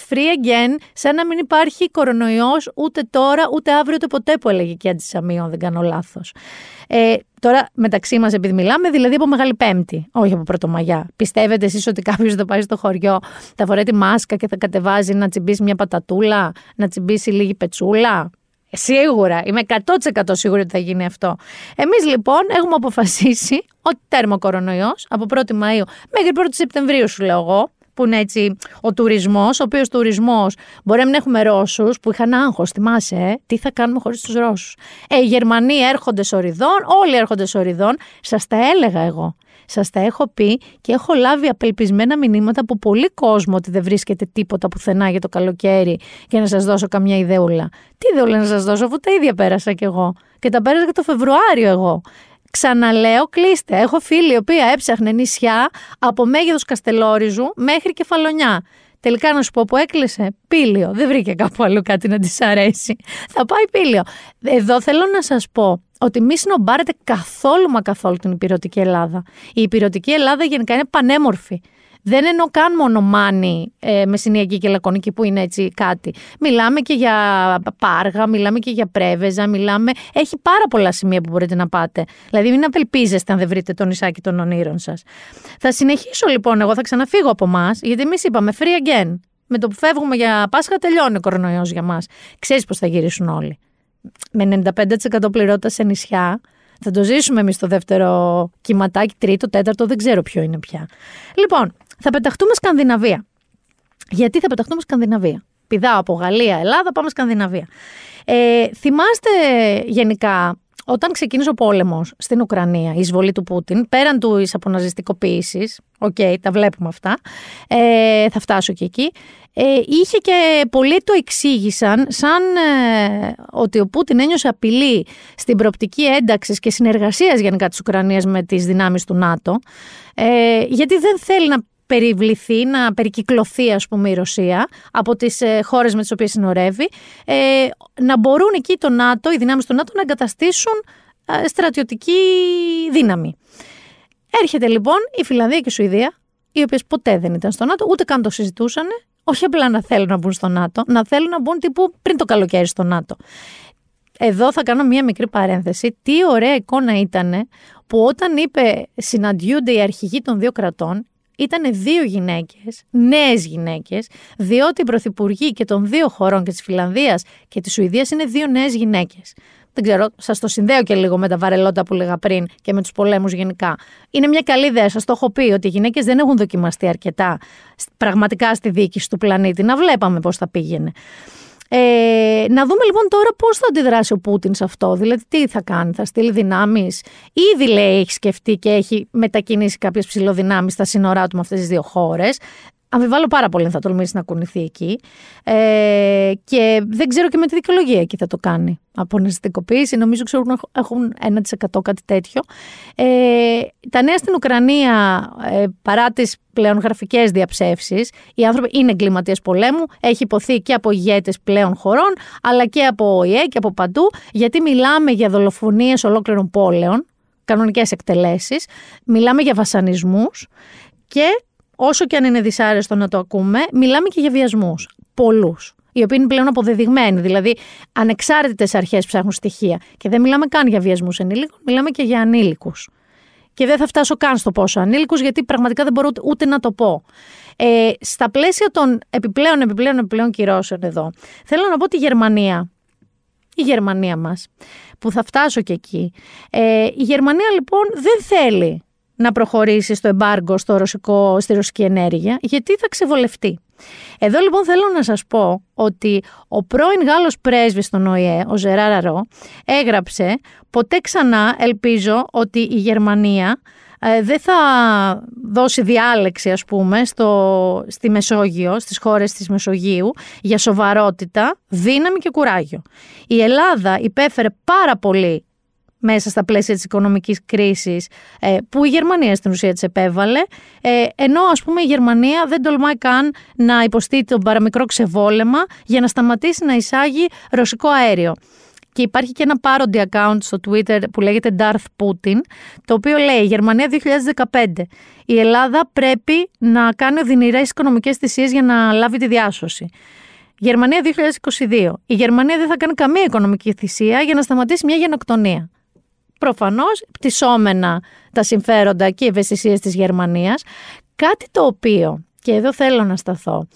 Free again, σαν να μην υπάρχει κορονοϊός ούτε τώρα, ούτε αύριο, ούτε ποτέ που έλεγε και αντισαμείο, δεν κάνω λάθος. Ε, τώρα μεταξύ μας, επειδή μιλάμε, δηλαδή από Μεγάλη Πέμπτη, όχι από Πρωτομαγιά. Πιστεύετε εσείς ότι κάποιος θα πάει στο χωριό, θα φοράει τη μάσκα και θα κατεβάζει να τσιμπήσει μια πατατούλα, να τσιμπήσει λίγη πετσούλα; Σίγουρα, είμαι 100% σίγουρη ότι θα γίνει αυτό. Εμείς λοιπόν έχουμε αποφασίσει ότι τέρμα κορονοϊός από 1η Μαου μέχρι 1η Σεπτεμβρίου, σου λέω εγώ, που είναι έτσι ο τουρισμός, ο οποίος τουρισμός μπορεί να μην έχουμε Ρώσους που είχαν άγχος, θυμάσαι, ε; τι θα κάνουμε χωρίς τους Ρώσους. Ε, οι Γερμανοί έρχονται σοριδών, όλοι έρχονται σοριδών. Σας τα έλεγα εγώ. Σας τα έχω πει και έχω λάβει απελπισμένα μηνύματα από πολύ κόσμο ότι δεν βρίσκεται τίποτα πουθενά για το καλοκαίρι και να σας δώσω καμιά ιδεούλα. Τι ιδεούλα να σας δώσω, αφού τα ίδια πέρασα κι εγώ. Και τα πέρασα και το Φεβρουάριο εγώ. Ξαναλέω, κλείστε. Έχω φίλη η οποία έψαχνε νησιά από μέγεθος Καστελόριζου μέχρι Κεφαλονιά. Τελικά να σου πω που έκλεισε. Πήλιο. Δεν βρήκε κάπου αλλού κάτι να της αρέσει. Θα πάει πήλιο. Εδώ θέλω να σας πω ότι μη συνομπάρετε καθόλου μα καθόλου την υπηρετική Ελλάδα. Η υπηρετική Ελλάδα γενικά είναι πανέμορφη. Δεν εννοώ καν μόνο μάνι ε, μεσηνιακή και λακωνική που είναι έτσι κάτι. Μιλάμε και για πάργα, μιλάμε και για πρέβεζα, μιλάμε. Έχει πάρα πολλά σημεία που μπορείτε να πάτε. Δηλαδή, μην απελπίζεστε αν δεν βρείτε το νησάκι των ονείρων σας. Θα συνεχίσω λοιπόν, εγώ θα ξαναφύγω από εμάς, γιατί εμείς είπαμε free again. Με το που φεύγουμε για Πάσχα τελειώνει ο κορονοϊός για μας. Ξέρεις πώς θα γυρίσουν όλοι. Με 95% πληρότητα σε νησιά, θα το ζήσουμε εμείς το δεύτερο κυματάκι, τρίτο, τέταρτο, δεν ξέρω ποιο είναι πια. Λοιπόν, θα πεταχτούμε Σκανδιναβία. Γιατί θα πεταχτούμε Σκανδιναβία; Πηδάω από Γαλλία, Ελλάδα, πάμε Σκανδιναβία. Ε, θυμάστε γενικά όταν ξεκίνησε ο πόλεμος στην Ουκρανία, η εισβολή του Πούτιν, πέραν του αποναζιστικοποίηση, ok, okay, τα βλέπουμε αυτά, ε, θα φτάσω και εκεί, ε, είχε και πολλοί το εξήγησαν σαν ε, ότι ο Πούτιν ένιωσε απειλή στην προοπτική ένταξης και συνεργασίας γενικά της Ουκρανίας με τις δυνάμεις του ΝΑΤΟ, ε, γιατί δεν θέλει να περιβληθεί, να περικυκλωθεί ας πούμε η Ρωσία από τις ε, χώρες με τις οποίες συνορεύει, ε, να μπορούν εκεί το ΝΑΤΟ, οι δυνάμεις του ΝΑΤΟ να εγκαταστήσουν ε, στρατιωτική δύναμη. Έρχεται λοιπόν η Φιλανδία και η Σουηδία, οι οποίες ποτέ δεν ήταν στο ΝΑΤΟ, ούτε καν το συζητούσαν, όχι απλά να θέλουν να μπουν στο ΝΑΤΟ, να θέλουν να μπουν τύπου πριν το καλοκαίρι στο ΝΑΤΟ. Εδώ θα κάνω μία μικρή παρένθεση. Τι ωραία εικόνα ήταν που όταν είπε συναντιούνται οι αρχηγοί των δύο κρατών, ήταν δύο γυναίκες, νέες γυναίκες, διότι οι πρωθυπουργοί και των δύο χωρών και της Φιλανδίας και της Σουηδίας είναι δύο νέες γυναίκες. Δεν ξέρω, σας το συνδέω και λίγο με τα βαρελότα που λέγα πριν και με τους πολέμους γενικά. Είναι μια καλή ιδέα. Σας το έχω πει ότι οι γυναίκες δεν έχουν δοκιμαστεί αρκετά πραγματικά στη διοίκηση του πλανήτη. Να βλέπαμε πώς θα πήγαινε. Ε, να δούμε λοιπόν τώρα πώς θα αντιδράσει ο Πούτιν σε αυτό. Δηλαδή, τι θα κάνει, θα στείλει δυνάμεις. Ήδη λέει έχει σκεφτεί και έχει μετακινήσει κάποιες ψηλοδυνάμεις στα σύνορά του με αυτές τις δύο χώρες. Αμφιβάλλω πάρα πολύ αν θα τολμήσει να κουνηθεί εκεί. Ε, και δεν ξέρω και με τη δικαιολογία εκεί θα το κάνει. Από αναζητικοποίηση, νομίζω ξέρω έχουν 1% κάτι τέτοιο. Ε, τα νέα στην Ουκρανία, ε, παρά τις πλέον γραφικές διαψεύσεις, οι άνθρωποι είναι εγκληματίες πολέμου. Έχει υποθεί και από ηγέτες πλέον χωρών, αλλά και από ΟΗΕ και από παντού, γιατί μιλάμε για δολοφονίες ολόκληρων πόλεων, κανονικές εκτελέσεις. Μιλάμε για βασανισμούς και όσο και αν είναι δυσάρεστο να το ακούμε, μιλάμε και για βιασμούς. Πολλούς. Οι οποίοι είναι πλέον αποδεδειγμένοι. Δηλαδή, ανεξάρτητες αρχές ψάχνουν στοιχεία. Και δεν μιλάμε καν για βιασμούς ενήλικων, μιλάμε και για ανήλικους. Και δεν θα φτάσω καν στο πόσο ανήλικους, γιατί πραγματικά δεν μπορώ ούτε να το πω. Ε, στα πλαίσια των επιπλέον, επιπλέον, επιπλέον κυρώσεων εδώ, θέλω να πω τη Γερμανία. Η Γερμανία μας, που θα φτάσω και εκεί. Ε, η Γερμανία λοιπόν δεν θέλει να προχωρήσει στο εμπάργκο στο ρωσικό, στη ρωσική ενέργεια, γιατί θα ξεβολευτεί. Εδώ λοιπόν θέλω να σας πω ότι ο πρώην Γάλλος πρέσβης στον ΟΗΕ, ο Ζεράρα Ρο, έγραψε «Ποτέ ξανά ελπίζω ότι η Γερμανία ε, δεν θα δώσει διάλεξη ας πούμε στο, στη Μεσόγειο, στις χώρες της Μεσογείου για σοβαρότητα, δύναμη και κουράγιο. Η Ελλάδα υπέφερε πάρα πολύ μέσα στα πλαίσια της οικονομικής κρίσης ε, που η Γερμανία στην ουσία της επέβαλε ε, ενώ ας πούμε η Γερμανία δεν τολμάει καν να υποστεί τον παραμικρό ξεβόλεμα για να σταματήσει να εισάγει ρωσικό αέριο. Και υπάρχει και ένα parody account στο Twitter που λέγεται Darth Putin, το οποίο λέει Γερμανία 2015. Η Ελλάδα πρέπει να κάνει οδυνηρές οικονομικές θυσίες για να λάβει τη διάσωση. Γερμανία 2022. Η Γερμανία δεν θα κάνει καμία οικονομική θυσία για να σταματήσει μια γενοκτονία προφανώς πτυσσόμενα τα συμφέροντα και οι ευαισθησίες της Γερμανίας. Κάτι το οποίο, και εδώ θέλω να σταθώ,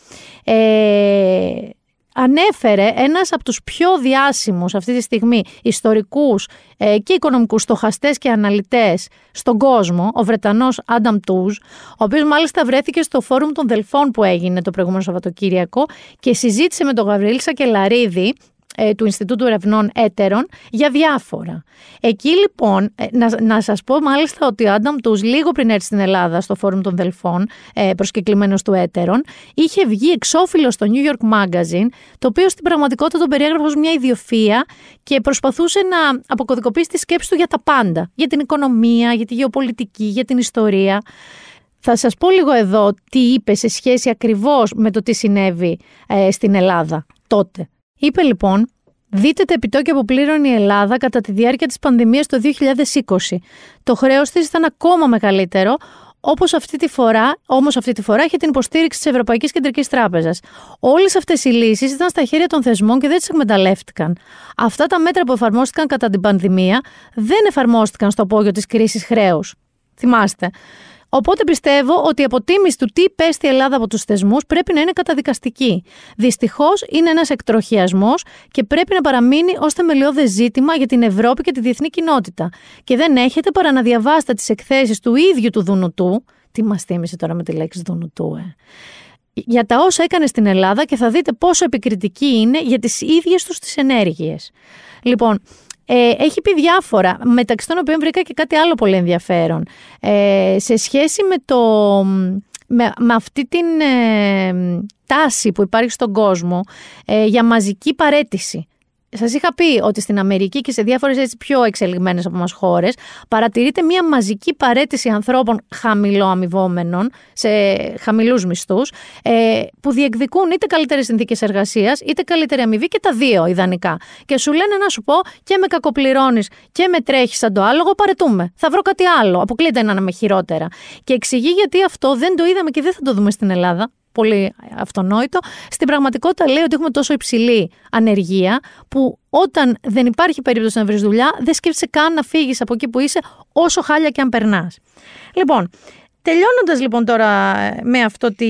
ε, ανέφερε ένας από τους πιο διάσημους αυτή τη στιγμή ιστορικούς ε, και οικονομικούς στοχαστές και αναλυτές στον κόσμο, ο Βρετανός Άνταμ Τούζ, ο οποίος μάλιστα βρέθηκε στο φόρουμ των Δελφών που έγινε το προηγούμενο Σαββατοκύριακο και συζήτησε με τον Γαβρίλη Σακελαρίδη ε, του Ινστιτούτου Ερευνών Έτερων για διάφορα. Εκεί λοιπόν, ε, να, να σας πω μάλιστα ότι ο Άνταμ Τους λίγο πριν έρθει στην Ελλάδα στο Φόρουμ των Δελφών, ε, προσκεκλημένος του Έτερων, είχε βγει εξώφυλλο στο New York Magazine, το οποίο στην πραγματικότητα τον περιέγραφε ως μια ιδιοφία και προσπαθούσε να αποκωδικοποιήσει τη σκέψη του για τα πάντα. Για την οικονομία, για τη γεωπολιτική, για την ιστορία. Θα σας πω λίγο εδώ τι είπε σε σχέση ακριβώς με το τι συνέβη ε, στην Ελλάδα τότε. Είπε λοιπόν, δείτε τα επιτόκια που πλήρωνε η Ελλάδα κατά τη διάρκεια της πανδημίας το 2020. Το χρέος της ήταν ακόμα μεγαλύτερο, Όπως αυτή τη φορά, όμως αυτή τη φορά είχε την υποστήριξη της Ευρωπαϊκής Κεντρικής Τράπεζας. Όλες αυτές οι λύσεις ήταν στα χέρια των θεσμών και δεν τις εκμεταλλεύτηκαν. Αυτά τα μέτρα που εφαρμόστηκαν κατά την πανδημία δεν εφαρμόστηκαν στο απόγειο της κρίσης χρέους. Θυμάστε. Οπότε πιστεύω ότι η αποτίμηση του τι πέστη η Ελλάδα από τους θεσμούς πρέπει να είναι καταδικαστική. Δυστυχώς είναι ένας εκτροχιασμός και πρέπει να παραμείνει ως θεμελιώδες ζήτημα για την Ευρώπη και τη διεθνή κοινότητα. Και δεν έχετε παρά να διαβάσετε τις εκθέσεις του ίδιου του Δουνουτού. Τι μας θύμισε τώρα με τη λέξη Δουνουτού, ε; Για τα όσα έκανε στην Ελλάδα και θα δείτε πόσο επικριτική είναι για τις ίδιες τους τις ενέργειες. Λοιπόν, ε, έχει πει διάφορα, μεταξύ των οποίων βρήκα και κάτι άλλο πολύ ενδιαφέρον. Ε, σε σχέση με, το, με, με αυτή την ε, τάση που υπάρχει στον κόσμο ε, για μαζική παρέτηση. Σας είχα πει ότι στην Αμερική και σε διάφορες πιο εξελιγμένες από εμά χώρες παρατηρείται μια μαζική παρέτηση ανθρώπων χαμηλοαμοιβόμενων, σε χαμηλούς μισθούς, ε, που διεκδικούν είτε καλύτερες συνθήκες εργασίας, είτε καλύτερη αμοιβή και τα δύο ιδανικά. Και σου λένε να σου πω και με κακοπληρώνεις και με τρέχεις σαν το άλογο, παρετούμε. Θα βρω κάτι άλλο. Αποκλείται να είμαι χειρότερα. Και εξηγεί γιατί αυτό δεν το είδαμε και δεν θα το δούμε στην Ελλάδα πολύ αυτονόητο. Στην πραγματικότητα λέει ότι έχουμε τόσο υψηλή ανεργία που όταν δεν υπάρχει περίπτωση να βρεις δουλειά, δεν σκέφτεσαι καν να φύγεις από εκεί που είσαι, όσο χάλια και αν περνάς. Λοιπόν, Τελειώνοντας λοιπόν τώρα με αυτό τη,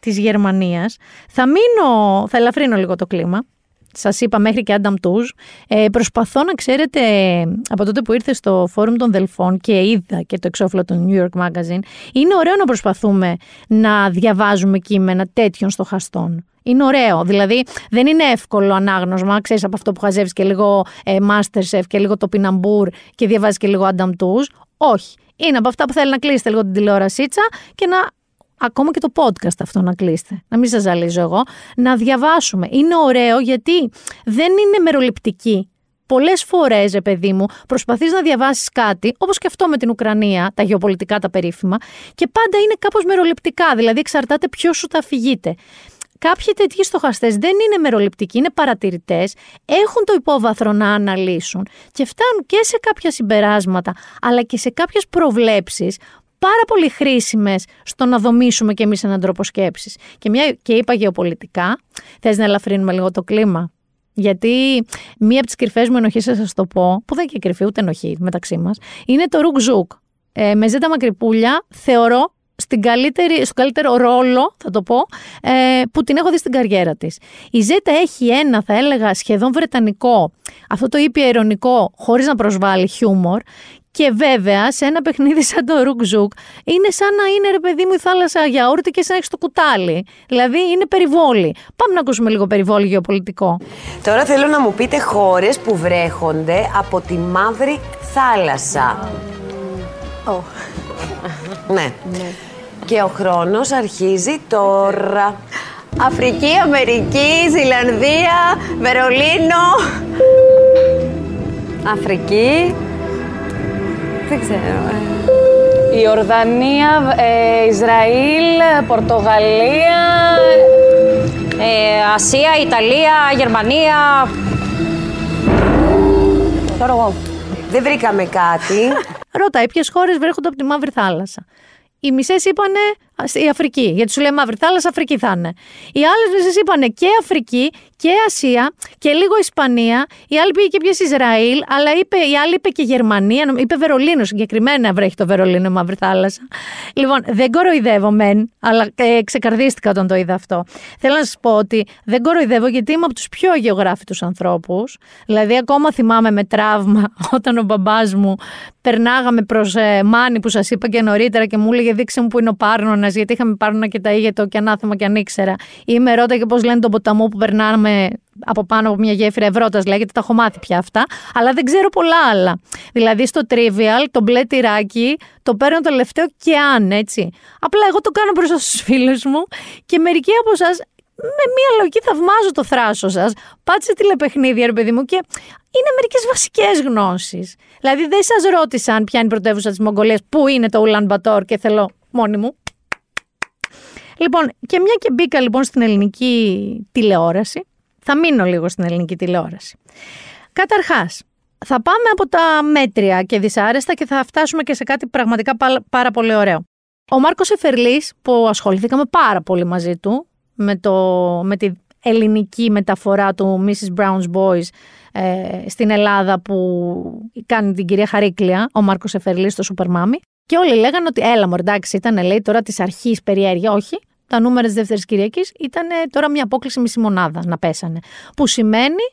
της Γερμανίας, θα μείνω, θα ελαφρύνω λίγο το κλίμα Σας είπα μέχρι και Adam Tooze. Ε, προσπαθώ να ξέρετε από τότε που ήρθε στο φόρουμ των Δελφών και είδα και το εξώφυλλο του New York Magazine, είναι ωραίο να προσπαθούμε να διαβάζουμε κείμενα τέτοιων στοχαστών. Είναι ωραίο. Δηλαδή, δεν είναι εύκολο ανάγνωσμα. Ξέρεις από αυτό που χαζεύεις και λίγο ε, Masterchef και λίγο το Πιναμπούρ και διαβάζεις και λίγο Adam Tooze. Όχι. Είναι από αυτά που θέλει να κλείσετε λίγο την τηλεόρασίτσα και να ακόμα και το podcast αυτό να κλείσετε, να μην σας ζαλίζω εγώ, να διαβάσουμε. Είναι ωραίο γιατί δεν είναι μεροληπτική. Πολλές φορές, ρε παιδί μου, προσπαθείς να διαβάσεις κάτι, όπως και αυτό με την Ουκρανία, τα γεωπολιτικά, τα περίφημα, και πάντα είναι κάπως μεροληπτικά, δηλαδή εξαρτάται ποιο σου τα αφηγείται. Κάποιοι τέτοιοι στοχαστές δεν είναι μεροληπτικοί, είναι παρατηρητές, έχουν το υπόβαθρο να αναλύσουν και φτάνουν και σε κάποια συμπεράσματα, αλλά και σε κάποιες προβλέψεις πάρα πολύ χρήσιμες στο να δομήσουμε κι εμείς έναν τρόπο σκέψης. Και, μια, και είπα γεωπολιτικά, θες να ελαφρύνουμε λίγο το κλίμα; Γιατί μία από τις κρυφές μου ενοχέ, θα σας το πω, που δεν είναι και κρυφή ούτε ενοχή μεταξύ μας, είναι το ρουκ ζουκ. Ε, με ζέτα μακρυπούλια θεωρώ στην καλύτερη, στο καλύτερο ρόλο, θα το πω, ε, που την έχω δει στην καριέρα της. Η Ζέτα έχει ένα, θα έλεγα, σχεδόν βρετανικό, αυτό το είπα ειρωνικό, χωρίς να προσβάλλει χιούμορ, και βέβαια σε ένα παιχνίδι σαν το Ρουκ Ζουκ είναι σαν να είναι ρε παιδί μου η θάλασσα γιαούρτι και σαν να έχεις το κουτάλι. Δηλαδή είναι περιβόλι. Πάμε να ακούσουμε λίγο περιβόλι γεωπολιτικό. Τώρα θέλω να μου πείτε χώρες που βρέχονται από τη Μαύρη Θάλασσα. Oh. Ναι. Και ο χρόνος αρχίζει τώρα. Αφρική, Αμερική, Ζηλανδία, Βερολίνο. Αφρική. Δεν ξέρω. ε. Η Ορδανία, ε, Ισραήλ, Πορτογαλία. Ε, Ασία, Ιταλία, Γερμανία. Ξέρω εγώ. Δεν βρήκαμε κάτι. Ρώτα, ποιες χώρες βρέχονται από τη Μαύρη Θάλασσα. Οι μισές είπανε α, η Αφρική, γιατί σου λέει Μαύρη Θάλασσα, Αφρική θα είναι. Οι άλλες μισέ είπανε και Αφρική και Ασία και λίγο Ισπανία. Η άλλη πήγε και πιες Ισραήλ, αλλά είπε, η άλλη είπε και Γερμανία. νομ- Είπε Βερολίνο συγκεκριμένα βρέχει το Βερολίνο η Μαύρη Θάλασσα. Λοιπόν, δεν κοροϊδεύω μεν, αλλά ε, ξεκαρδίστηκα όταν το είδα αυτό. Θέλω να σας πω ότι δεν κοροϊδεύω γιατί είμαι από τους πιο αγιογράφητους ανθρώπους. Δηλαδή, ακόμα θυμάμαι με τραύμα όταν ο μπαμπάς μου περνάγαμε προς ε, Μάνη που σας είπα και νωρίτερα και μου έλεγε δείξε μου που είναι ο Πάρνονα, γιατί είχαμε Πάρνονα και τα ίδια το και ανάθεμα και αν ήξερα. Ή με ρώταγε πώς λένε τον ποταμό που περνάμε από πάνω από μια γέφυρα Ευρώτας, λέγεται, τα έχω μάθει πια αυτά. Αλλά δεν ξέρω πολλά άλλα. Δηλαδή στο trivial, το μπλε τυράκι, το παίρνω το τελευταίο και αν, έτσι. Απλά εγώ το κάνω μπροστά στου φίλους μου και μερικοί από εσά με μία λογική θαυμάζω το θράσο σας. Πάτσε τηλεπαιχνίδια, ρε παιδί μου, και είναι μερικές βασικές γνώσεις. Δηλαδή, δεν σας ρώτησαν ποια είναι η πρωτεύουσα της Μογγολίας, πού είναι το Ουλαν Μπατόρ και θέλω μόνη μου. Λοιπόν, και μια και μπήκα λοιπόν στην ελληνική τηλεόραση, θα μείνω λίγο στην ελληνική τηλεόραση. Καταρχάς, θα πάμε από τα μέτρια και δυσάρεστα και θα φτάσουμε και σε κάτι πραγματικά πα- πάρα πολύ ωραίο. Ο Μάρκος Εφερλής, που ασχοληθήκαμε πάρα πολύ μαζί του, με, το, με τη ελληνική μεταφορά του Mrs. Brown's Boys ε, στην Ελλάδα που κάνει την κυρία Χαρίκλια, ο Μάρκος Εφερλής στο Super Mummy. Και όλοι λέγανε ότι έλα μου, εντάξει, ήταν λέει τώρα της αρχής περιέργεια. Όχι, τα νούμερα της Δεύτερης Κυριακής ήταν τώρα μια απόκληση μισή μονάδα να πέσανε. Που σημαίνει,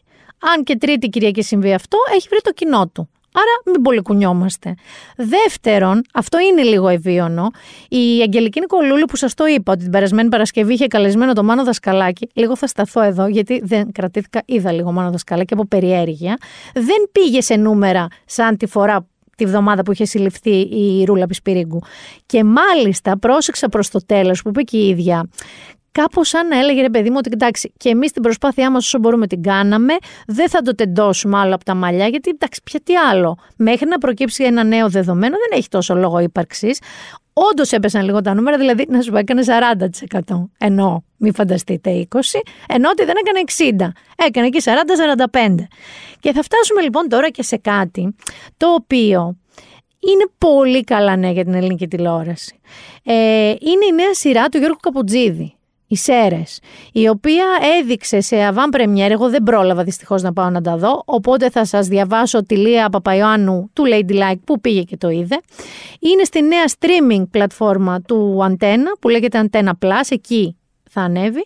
αν και Τρίτη Κυριακή συμβεί αυτό, έχει βρει το κοινό του. Άρα μην πολύ κουνιόμαστε. Δεύτερον, αυτό είναι λίγο ευίωνο. Η Αγγελική Νικολούλου που σας το είπα ότι την περασμένη Παρασκευή είχε καλεσμένο το Μάνο Δασκαλάκη. Λίγο θα σταθώ εδώ γιατί δεν κρατήθηκα, είδα λίγο Μάνο Δασκαλάκη από περιέργεια. Δεν πήγε σε νούμερα σαν τη φορά τη βδομάδα που είχε συλληφθεί η Ρούλα Πισπυρίγκου. Και μάλιστα πρόσεξα προς το τέλος που είπε και η ίδια, Κάπως σαν να έλεγε ρε παιδί μου ότι εντάξει, και εμείς την προσπάθειά μας όσο μπορούμε την κάναμε, δεν θα το τεντώσουμε άλλο από τα μαλλιά, γιατί εντάξει, πια τι άλλο. Μέχρι να προκύψει ένα νέο δεδομένο δεν έχει τόσο λόγο ύπαρξης. Όντως έπεσαν λίγο τα νούμερα, δηλαδή να σου πω έκανε 40%. Ενώ, μην φανταστείτε 20, ενώ ότι δεν έκανε 60. Έκανε και 40-45. Και θα φτάσουμε λοιπόν τώρα και σε κάτι το οποίο είναι πολύ καλά νέα για την ελληνική τηλεόραση. Ε, είναι η νέα σειρά του Γιώργου Καπουτζίδη. Οι Σέρες, η οποία έδειξε σε avant premiere, εγώ δεν πρόλαβα δυστυχώς να πάω να τα δω, οπότε θα σας διαβάσω τη Λία Παπαϊωάννου του Ladylike που πήγε και το είδε. Είναι στη νέα streaming πλατφόρμα του Antenna που λέγεται Antenna Plus, εκεί θα ανέβει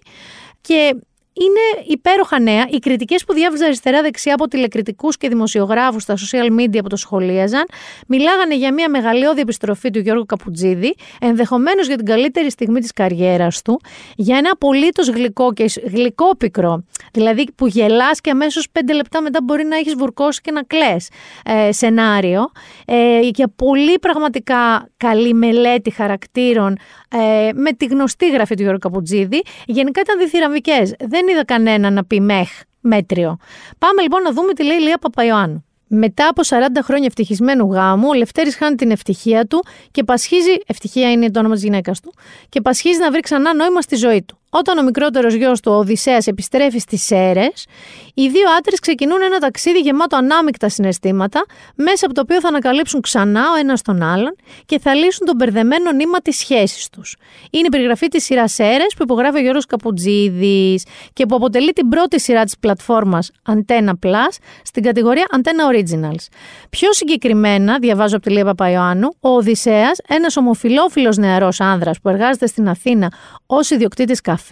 και είναι υπέροχα νέα. Οι κριτικές που διάβαζα αριστερά-δεξιά από τηλεκριτικούς και δημοσιογράφους στα social media που το σχολίαζαν, μιλάγανε για μια μεγαλειώδη επιστροφή του Γιώργου Καπουτζίδη, ενδεχομένως για την καλύτερη στιγμή της καριέρας του, για ένα απολύτως γλυκό και γλυκόπικρο, δηλαδή που γελάς και αμέσως πέντε λεπτά μετά μπορεί να έχεις βουρκώσει και να κλε ε, σενάριο. Ε, για πολύ πραγματικά καλή μελέτη χαρακτήρων ε, με τη γνωστή γραφή του Γιώργου Καπουτζίδη. Γενικά ήταν διθυραμβικές. Δεν είδα κανένα να πει μεχ μέτριο. Πάμε λοιπόν να δούμε τι λέει η Λία Παπαϊωάννου. Μετά από 40 χρόνια ευτυχισμένου γάμου, ο Λευτέρης χάνει την ευτυχία του και πασχίζει. Ευτυχία είναι το όνομα της γυναίκας του. Και πασχίζει να βρει ξανά νόημα στη ζωή του. Όταν ο μικρότερος γιος του, ο Οδυσσέας, επιστρέφει στις Σέρες, οι δύο άντρες ξεκινούν ένα ταξίδι γεμάτο ανάμεικτα συναισθήματα, μέσα από το οποίο θα ανακαλύψουν ξανά ο ένας τον άλλον και θα λύσουν τον μπερδεμένο νήμα της σχέσης τους. Είναι η περιγραφή της σειράς Σέρες που υπογράφει ο Γιώργος Καπουτζίδη και που αποτελεί την πρώτη σειρά της πλατφόρμας Antenna Plus στην κατηγορία Antenna Originals. Πιο συγκεκριμένα, διαβάζω από τη Λία Παπαϊωάννου, ο Οδυσσέας, ένας ομοφιλόφιλος νεαρός άνδρας που εργάζεται στην Αθήνα ως ιδιοκτήτης καφέ,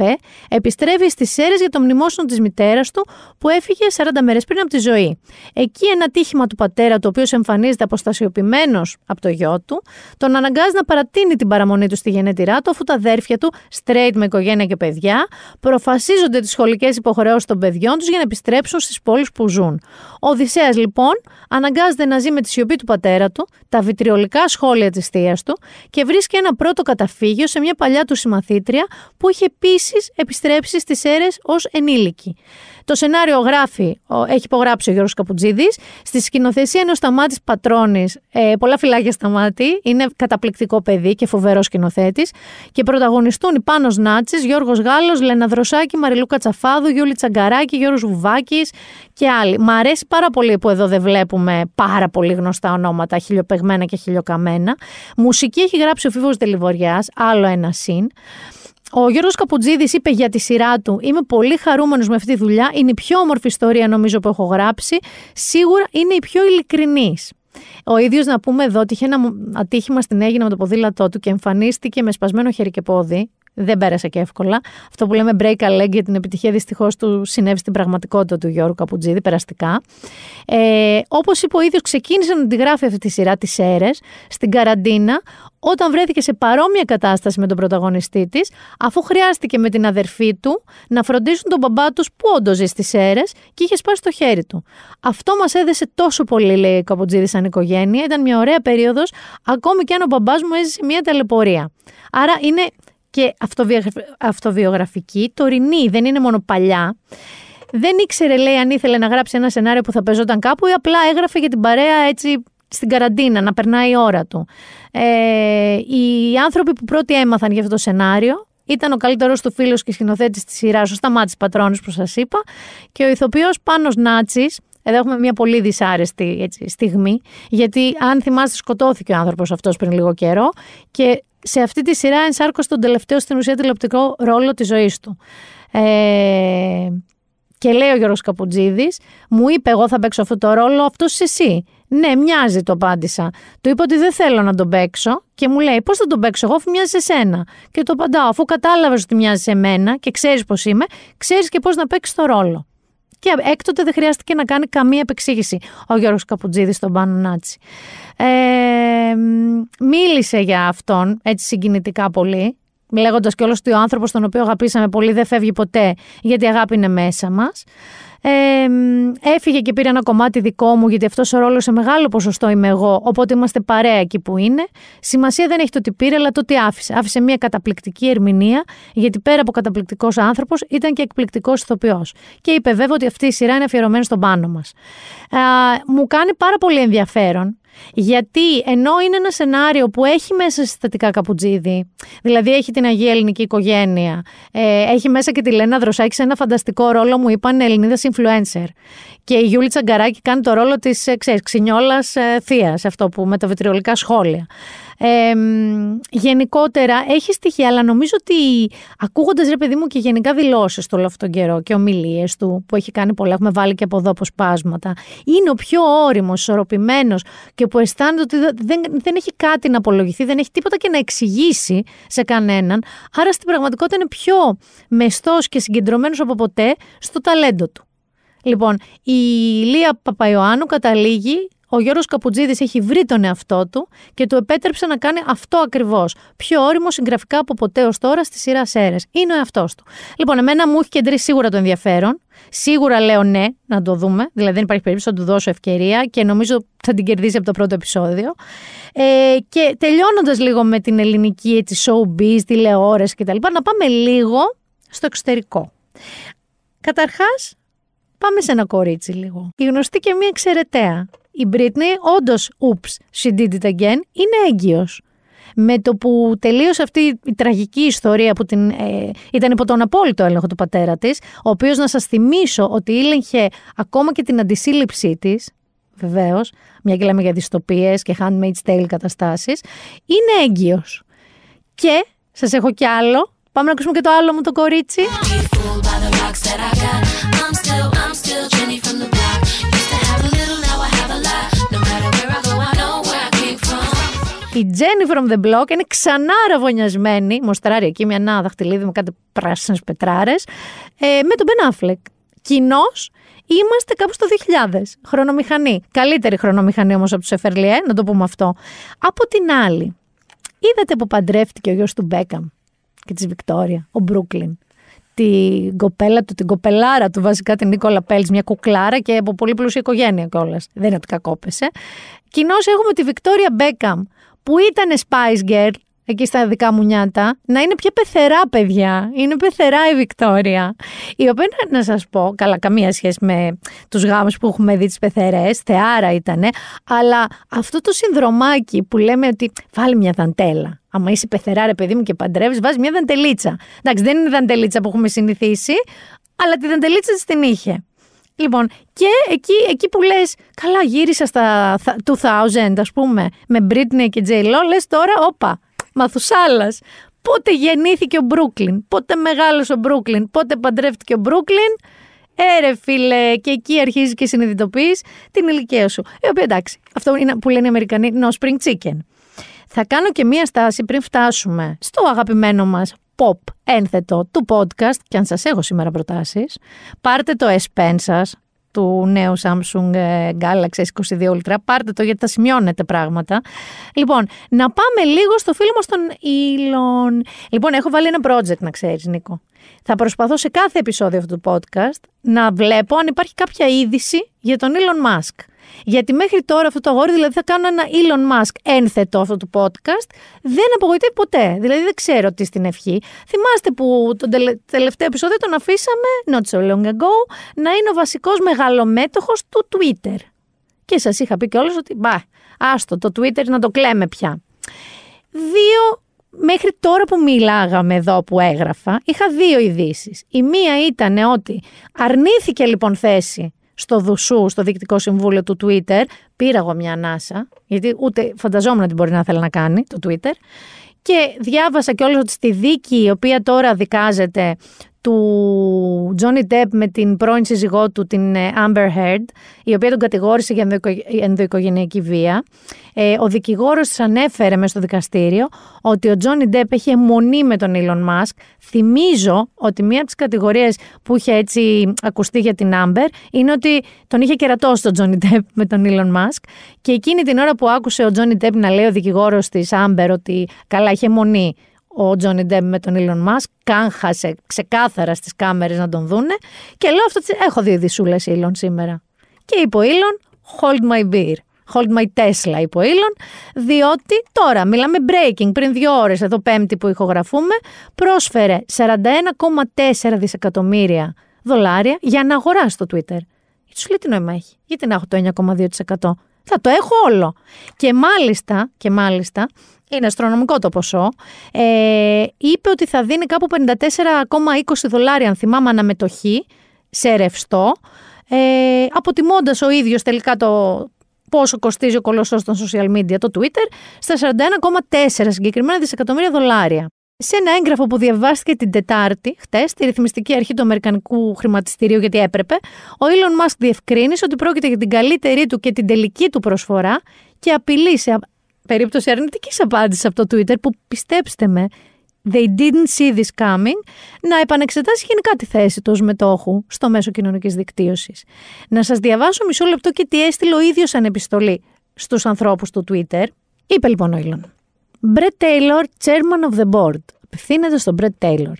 επιστρέφει στις Σέρε για το μνημόσυνο της μητέρας του που έφυγε 40 μέρες πριν από τη ζωή. Εκεί ένα τύχημα του πατέρα, το οποίο εμφανίζεται αποστασιοποιημένος από το γιο του, τον αναγκάζει να παρατείνει την παραμονή του στη γενέτειρά του, αφού τα αδέρφια του, straight με οικογένεια και παιδιά, προφασίζονται τις σχολικές υποχρεώσεις των παιδιών τους για να επιστρέψουν στις πόλεις που ζουν. Ο Οδυσσέας λοιπόν αναγκάζεται να ζει με τη σιωπή του πατέρα του, τα βιτριολικά σχόλια της θεία του και βρίσκει ένα πρώτο καταφύγιο σε μια παλιά του συμμαθήτρια που είχε επίσης επιστρέψει στις αίρες ως ενήλικη. Το σενάριο γράφει, έχει υπογράψει ο Γιώργος Καπουτζίδης, στη σκηνοθεσία ενός Σταμάτης Πατρώνης, ε, πολλά φυλάκια Σταμάτη, είναι καταπληκτικό παιδί και φοβερός σκηνοθέτης και πρωταγωνιστούν οι Πάνος Νάτσης, Γιώργος Γάλλος, Λένα Δροσάκη, Μαριλού Κατσαφάδου, Γιούλη Τσαγκαράκη, Γιώργος Βουβάκης και άλλοι. Μ' αρέσει πάρα πολύ που εδώ δεν βλέπουμε πάρα πολύ γνωστά ονόματα, χιλιοπεγμένα και χιλιοκαμένα. Μουσική έχει γράψει ο Φίβος Τελιβοριάς, άλλο ένα συν. Ο Γιώργος Καπουτζίδη είπε για τη σειρά του: Είμαι πολύ χαρούμενος με αυτή τη δουλειά. Είναι η πιο όμορφη ιστορία, νομίζω, που έχω γράψει. Σίγουρα είναι η πιο ειλικρινής. Ο ίδιος, να πούμε εδώ, ότι είχε ένα ατύχημα στην Έγινα με το ποδήλατό του και εμφανίστηκε με σπασμένο χέρι και πόδι. Δεν πέρασε και εύκολα. Αυτό που λέμε break a leg για την επιτυχία δυστυχώς του συνέβη στην πραγματικότητα του Γιώργου Καπουτζίδη, περαστικά. Ε, Όπως είπε ο ίδιος, ξεκίνησε να τη γράφει αυτή τη σειρά τη αίρε στην καραντίνα, όταν βρέθηκε σε παρόμοια κατάσταση με τον πρωταγωνιστή της, αφού χρειάστηκε με την αδερφή του να φροντίσουν τον μπαμπά τους που όντως ζει στις αίρε και είχε σπάσει το χέρι του. Αυτό μας έδεσε τόσο πολύ, λέει ο Καπουτζίδης, σαν οικογένεια. Ήταν μια ωραία περίοδος, ακόμη και αν ο μπαμπάς μου έζησε μια ταλαιπωρία. Άρα είναι και αυτοβιογραφική, τωρινή, δεν είναι μόνο παλιά. Δεν ήξερε, λέει, αν ήθελε να γράψει ένα σενάριο που θα παίζονταν κάπου ή απλά έγραφε για την παρέα έτσι στην καραντίνα, να περνάει η ώρα του. Ε, οι άνθρωποι που πρώτοι έμαθαν για αυτό το σενάριο ήταν ο καλύτερος του φίλος και σκηνοθέτης της σειράς, ο Σταμάτης Πατρώνης που σας είπα, και ο ηθοποιός Πάνος Νάτσης, εδώ έχουμε μια πολύ δυσάρεστη έτσι, στιγμή, γιατί αν θυμάστε σκοτώθηκε ο άνθρωπος αυτός πριν λίγο καιρό και σε αυτή τη σειρά ενσάρκωσε τον τελευταίο στην ουσία τηλεοπτικό ρόλο της ζωής του. Ε, και λέει ο Γιώργος Καπουτζίδης, μου είπε εγώ θα παίξω αυτό το ρόλο, αυτός εσύ. Ναι, μοιάζει, το απάντησα. Του είπα ότι δεν θέλω να τον παίξω και μου λέει πώς θα τον παίξω εγώ, αφού μοιάζει σε σένα. Και το απαντάω, αφού κατάλαβες ότι μοιάζει σε μένα και ξέρεις πώς είμαι, ξέρεις και πώς να παίξεις το ρόλο. Και έκτοτε δεν χρειάστηκε να κάνει καμία επεξήγηση ο Γιώργος Καπουτζίδης στον Πάνο Νάτσι. Ε, μίλησε για αυτόν έτσι συγκινητικά πολύ, λέγοντας κιόλας ότι ο άνθρωπος τον οποίο αγαπήσαμε πολύ δεν φεύγει ποτέ, γιατί η αγάπη είναι μέσα μας. Ε, έφυγε και πήρε ένα κομμάτι δικό μου, γιατί αυτός ο ρόλος σε μεγάλο ποσοστό είμαι εγώ. Οπότε είμαστε παρέα εκεί που είναι. Σημασία δεν έχει το τι πήρε, αλλά το τι άφησε. Άφησε μια καταπληκτική ερμηνεία, γιατί πέρα από καταπληκτικός άνθρωπος, ήταν και εκπληκτικός ηθοποιός. Και είπε βέβαια ότι αυτή η σειρά είναι αφιερωμένη στον πάνω μας. Μου κάνει πάρα πολύ ενδιαφέρον γιατί ενώ είναι ένα σενάριο που έχει μέσα συστατικά καπουτζίδι, δηλαδή έχει την Αγία Ελληνική οικογένεια, ε, έχει μέσα και τη Λένα Δροσάκη σε ένα φανταστικό ρόλο, μου είπαν Ελληνίδα influencer. Και η Γιούλη Τσαγκαράκη κάνει το ρόλο της ε, ξινιόλας ε, θεία, αυτό που με τα βιτριολικά σχόλια. Ε, μ, γενικότερα έχει στοιχεία, αλλά νομίζω ότι ακούγοντας ρε παιδί μου και γενικά δηλώσεις του όλο αυτόν τον καιρό και ομιλίες του που έχει κάνει πολλά, έχουμε βάλει και από εδώ αποσπάσματα, είναι ο πιο όριμος, ισορροπημένος και που αισθάνεται ότι δεν, δεν έχει κάτι να απολογηθεί, δεν έχει τίποτα και να εξηγήσει σε κανέναν. Άρα στην πραγματικότητα είναι πιο μεστός και συγκεντρωμένος από ποτέ στο ταλέντο του. Λοιπόν, η Λία Παπαϊωάννου καταλήγει, ο Γιώργος Καπουτζίδης έχει βρει τον εαυτό του και του επέτρεψε να κάνει αυτό ακριβώς. Πιο όριμο συγγραφικά από ποτέ ως τώρα στη σειρά Σέρες. Είναι ο εαυτός του. Λοιπόν, εμένα μου έχει κεντρήσει σίγουρα το ενδιαφέρον. Σίγουρα λέω ναι, να το δούμε. Δηλαδή δεν υπάρχει περίπτωση να του δώσω ευκαιρία και νομίζω θα την κερδίσει από το πρώτο επεισόδιο. Ε, και τελειώνοντας λίγο με την ελληνική έτσι, showbiz, τηλεόραση κτλ. Να πάμε λίγο στο εξωτερικό. Καταρχάς, πάμε σε ένα κορίτσι λίγο. Η γνωστή και μία εξαιρεταία. Η Britney, όντως, oops, she did it again, είναι έγκυος. Με το που τελείωσε αυτή η τραγική ιστορία που την, ε, ήταν υπό τον απόλυτο έλεγχο του πατέρα της, ο οποίος να σας θυμίσω ότι ήλεγχε ακόμα και την αντισύλληψή της, βεβαίως, μια και λέμε για δυστοπίες και handmaid's tale καταστάσεις, είναι έγκυος. Και, σας έχω κι άλλο, πάμε να ακούσουμε και το άλλο μου το κορίτσι. Η Jenny from the Block είναι ξανά ραβωνιασμένη, μοστράρει εκεί μια ένα δαχτυλίδι με κάτι πράσινες πετράρες, ε, με τον Ben Affleck. Κοινώ είμαστε κάπου στο 2000. Χρονομηχανή. Καλύτερη χρονομηχανή όμως από τους Εφερλιέ, να το πούμε αυτό. Από την άλλη, είδατε που παντρεύτηκε ο γιος του Μπέκαμ και της Βικτόρια, ο Μπρούκλιν. Την κοπέλα του, την κοπελάρα του, βασικά την Νίκολα Πέλτ, μια κουκλάρα και από πολύ πλούσια οικογένεια κιόλας. Δεν είναι ότι κακόπεσε. Κοινώ έχουμε τη Βικτόρια Μπέκαμ, που ήταν Spice Girl, εκεί στα δικά μου νιάτα, να είναι πιο πεθερά παιδιά. Είναι πεθερά η Βικτόρια. Η οποία, να σας πω, καλά καμία σχέση με τους γάμους που έχουμε δει τις πεθερές, θεάρα ήτανε, αλλά αυτό το συνδρομάκι που λέμε ότι βάλει μια δαντέλα. Άμα είσαι πεθερά ρε παιδί μου και παντρεύεις, βάζεις μια δαντελίτσα. Εντάξει, δεν είναι η δαντελίτσα που έχουμε συνηθίσει, αλλά τη δαντελίτσα της την είχε. Λοιπόν, και εκεί, εκεί που λες, καλά, γύρισα στα 2000, ας πούμε, με Britney και J. Lo, λες τώρα, όπα, Μαθουσάλας. Πότε γεννήθηκε ο Μπρούκλιν, πότε μεγάλωσε ο Μπρούκλιν, πότε παντρεύτηκε ο Μπρούκλιν. Έρε φίλε, και εκεί αρχίζεις και συνειδητοποιείς την ηλικία σου. Η οποία εντάξει, αυτό είναι που λένε οι Αμερικανοί, no spring chicken. Θα κάνω και μία στάση πριν φτάσουμε στο αγαπημένο μας pop ένθετο του podcast και αν σας έχω σήμερα προτάσεις, πάρτε το S Pen σας, του νέου Samsung ε, Galaxy S22 Ultra. Πάρτε το γιατί θα σημειώνετε πράγματα. Λοιπόν, να πάμε λίγο στο φίλο μας τον Elon. Λοιπόν, έχω βάλει ένα project να ξέρεις Νίκο. Θα προσπαθώ σε κάθε επεισόδιο αυτού του podcast να βλέπω αν υπάρχει κάποια είδηση για τον Elon Musk. Γιατί μέχρι τώρα αυτό το αγόρι, δηλαδή θα κάνω ένα Elon Musk ένθετο αυτό του podcast, δεν απογοητεύει ποτέ. Δηλαδή δεν ξέρω τι στην ευχή. Θυμάστε που το τελευταίο επεισόδιο τον αφήσαμε, not so long ago, να είναι ο βασικός μεγαλομέτωχος του Twitter. Και σας είχα πει κιόλας ότι, μπα, άστο, το Twitter να το κλαίμε πια. Δύο μέχρι τώρα που μιλάγαμε εδώ που έγραφα, είχα δύο ειδήσεις. Η μία ήταν ότι αρνήθηκε λοιπόν θέση στο Δουσού, στο διοικητικό συμβούλιο του Twitter. Πήρα εγώ μια ανάσα, γιατί ούτε φανταζόμουν ότι μπορεί να θέλει να κάνει το Twitter. Και διάβασα και όλο ότι στη δίκη η οποία τώρα δικάζεται του Johnny Depp με την πρώην σύζυγό του, την ε, Amber Heard, η οποία τον κατηγόρησε για ενδοοικογενειακή βία. Ε, ο δικηγόρος της ανέφερε μέσα στο δικαστήριο ότι ο Johnny Depp έχει αιμονή με τον Elon Musk. Θυμίζω ότι μία από τις κατηγορίες που είχε έτσι ακουστεί για την Amber είναι ότι τον είχε κερατώσει τον Johnny Depp με τον Elon Musk και εκείνη την ώρα που άκουσε ο Johnny Depp να λέει ο δικηγόρος της Amber ότι καλά είχε αιμονή ο Τζόνι Ντέμ με τον Elon Musk, κάγχασε ξεκάθαρα στις κάμερες να τον δούνε και λέω αυτό, έχω δύο δισούλες Elon σήμερα. Και είπε ο Elon, hold my beer. Hold my Tesla, είπε ο Elon, διότι τώρα μιλάμε breaking, πριν δύο ώρες εδώ πέμπτη που ηχογραφούμε, πρόσφερε 41,4 δισεκατομμύρια δολάρια για να αγοράσει το Twitter. Γιατί σου λέει τι νόημα έχει, γιατί να έχω το 9,2%. Θα το έχω όλο. Και μάλιστα, και μάλιστα είναι αστρονομικό το ποσό, ε, είπε ότι θα δίνει κάπου 54,20 δολάρια, αν θυμάμαι, αναμετοχή σε ρευστό, ε, αποτιμώντας ο ίδιος τελικά το, πόσο κοστίζει ο κολοσσός των social media, το Twitter, στα 41,4 συγκεκριμένα δισεκατομμύρια δολάρια. Σε ένα έγγραφο που διαβάστηκε την Τετάρτη, χτες, στη ρυθμιστική αρχή του Αμερικανικού χρηματιστηρίου, γιατί έπρεπε, ο Elon Musk διευκρίνησε ότι πρόκειται για την καλύτερη του και την τελική του προσφορά και απειλεί σε περίπτωση αρνητικής απάντησης από το Twitter, που πιστέψτε με, they didn't see this coming, να επανεξετάσει γενικά τη θέση του ως μετόχου στο μέσο κοινωνικής δικτύωσης. Να σας διαβάσω μισό λεπτό και τι έστειλε ο ίδιος σαν επιστολή στους ανθρώπους του Twitter. Είπε λοιπόν ο Elon. Brett Taylor, chairman of the board. Απευθύνεται στον Brett Taylor.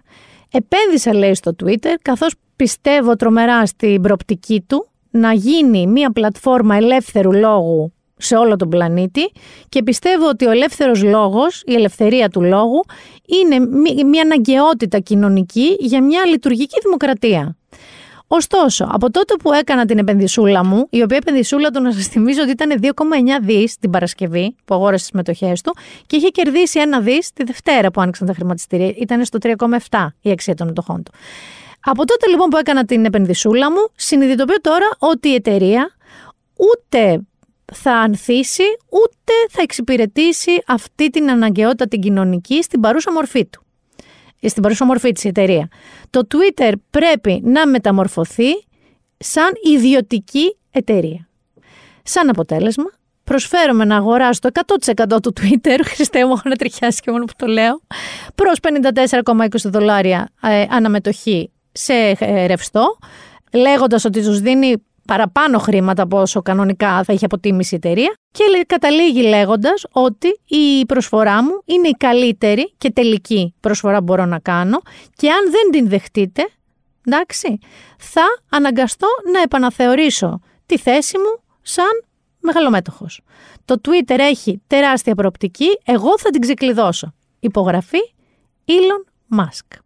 Επένδυσα, λέει, στο Twitter, καθώς πιστεύω τρομερά στην προπτική του να γίνει μια πλατφόρμα ελεύθερου λόγου σε όλο τον πλανήτη και πιστεύω ότι ο ελεύθερος λόγος, η ελευθερία του λόγου, είναι μια αναγκαιότητα κοινωνική για μια λειτουργική δημοκρατία. Ωστόσο, από τότε που έκανα την επενδυσούλα μου, η οποία επενδυσούλα του να σας θυμίζω ότι ήταν 2,9 δις την Παρασκευή που αγόρασε τις μετοχές του και είχε κερδίσει ένα δις τη Δευτέρα που άνοιξαν τα χρηματιστήρια. Ήταν στο 3,7 η αξία των μετοχών του. Από τότε λοιπόν που έκανα την επενδυσούλα μου, συνειδητοποιώ τώρα ότι η εταιρεία ούτε θα ανθίσει, ούτε θα εξυπηρετήσει αυτή την αναγκαιότητα την κοινωνική στην παρούσα μορφή του στην παρούσα μορφή της εταιρεία. Το Twitter πρέπει να μεταμορφωθεί σαν ιδιωτική εταιρεία. Σαν αποτέλεσμα, προσφέρομαι να αγοράσω το 100% του Twitter, Χριστέ μου, έχω να τριχιάσει και μόνο που το λέω, προς 54,20 δολάρια ε, αναμετοχή σε ε, ρευστό, λέγοντας ότι τους δίνει παραπάνω χρήματα από όσο κανονικά θα είχε αποτίμηση η εταιρεία και καταλήγει λέγοντας ότι η προσφορά μου είναι η καλύτερη και τελική προσφορά που μπορώ να κάνω και αν δεν την δεχτείτε, εντάξει, θα αναγκαστώ να επαναθεωρήσω τη θέση μου σαν μεγαλομέτωχος. Το Twitter έχει τεράστια προοπτική, εγώ θα την ξεκλειδώσω. Υπογραφή Elon Musk.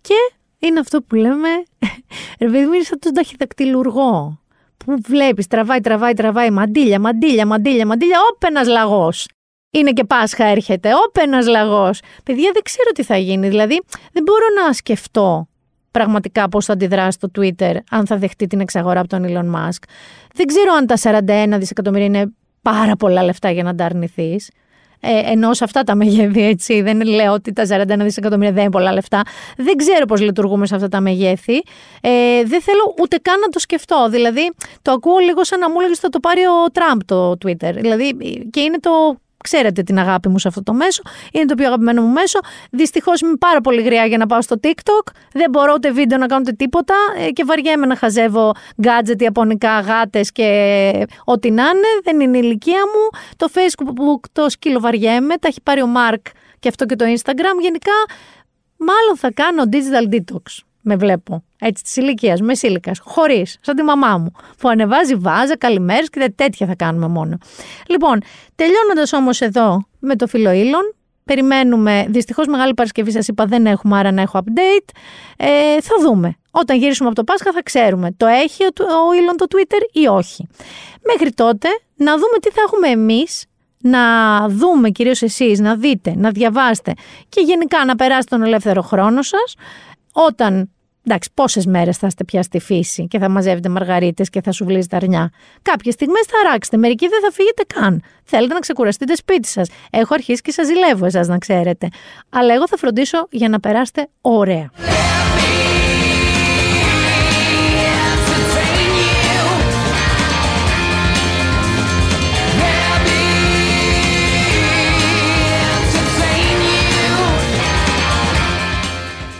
Και είναι αυτό που λέμε, ρε παιδί μου είναι σαν τον ταχυδακτηλουργό που βλέπεις, τραβάει, τραβάει, τραβάει, μαντίλια, μαντίλια, μαντίλια, μαντίλια, όπαινα λαγός. Είναι και Πάσχα έρχεται, όπαινα λαγός. Παιδιά, δεν ξέρω τι θα γίνει. Δηλαδή, δεν μπορώ να σκεφτώ πραγματικά πώς θα αντιδράσει το Twitter αν θα δεχτεί την εξαγορά από τον Elon Musk. Δεν ξέρω αν τα 41 δισεκατομμύρια είναι πάρα πολλά λεφτά για να τα αρνηθείς. Ε, ενώ σε αυτά τα μεγέθη, έτσι. Δεν λέω ότι τα 41 δισεκατομμύρια δεν είναι πολλά λεφτά. Δεν ξέρω πώς λειτουργούμε σε αυτά τα μεγέθη. Ε, δεν θέλω ούτε καν να το σκεφτώ. Δηλαδή, το ακούω λίγο σαν να μου έλεγες θα το πάρει ο Τραμπ το Twitter. Δηλαδή, και είναι το Ξέρετε την αγάπη μου σε αυτό το μέσο. Είναι το πιο αγαπημένο μου μέσο. Δυστυχώς είμαι πάρα πολύ γριά για να πάω στο TikTok. Δεν μπορώ ούτε βίντεο να κάνω ούτε τίποτα ε, και βαριέμαι να χαζεύω gadget, ιαπωνικά, γάτες και ό,τι να είναι. Δεν είναι η ηλικία μου. Το Facebook το σκύλο βαριέμαι. Τα έχει πάρει ο Mark και αυτό και το Instagram. Γενικά, μάλλον θα κάνω digital detox με βλέπω. Έτσι της ηλικίας, μεσήλικα, χωρίς, σαν τη μαμά μου. Που ανεβάζει βάζα, καλημέρες και τέτοια θα κάνουμε μόνο. Λοιπόν, τελειώνοντας όμως εδώ με το φίλο Ήλον, περιμένουμε. Δυστυχώς Μεγάλη Παρασκευή σας είπα δεν έχουμε, άρα να έχω update. Ε, θα δούμε. Όταν γυρίσουμε από το Πάσχα θα ξέρουμε. Το έχει ο, ο Ήλον το Twitter ή όχι. Μέχρι τότε να δούμε τι θα έχουμε εμείς να δούμε κυρίως εσείς, να δείτε, να διαβάσετε και γενικά να περάσετε τον ελεύθερο χρόνο σας όταν Εντάξει, πόσες μέρες θα είστε πια στη φύση και θα μαζεύετε μαργαρίτες και θα σου βλύζετε αρνιά. Κάποιες στιγμές θα αράξετε, μερικοί δεν θα φύγετε καν. Θέλετε να ξεκουραστείτε σπίτι σας. Έχω αρχίσει και σας ζηλεύω εσάς να ξέρετε. Αλλά εγώ θα φροντίσω για να περάσετε ωραία.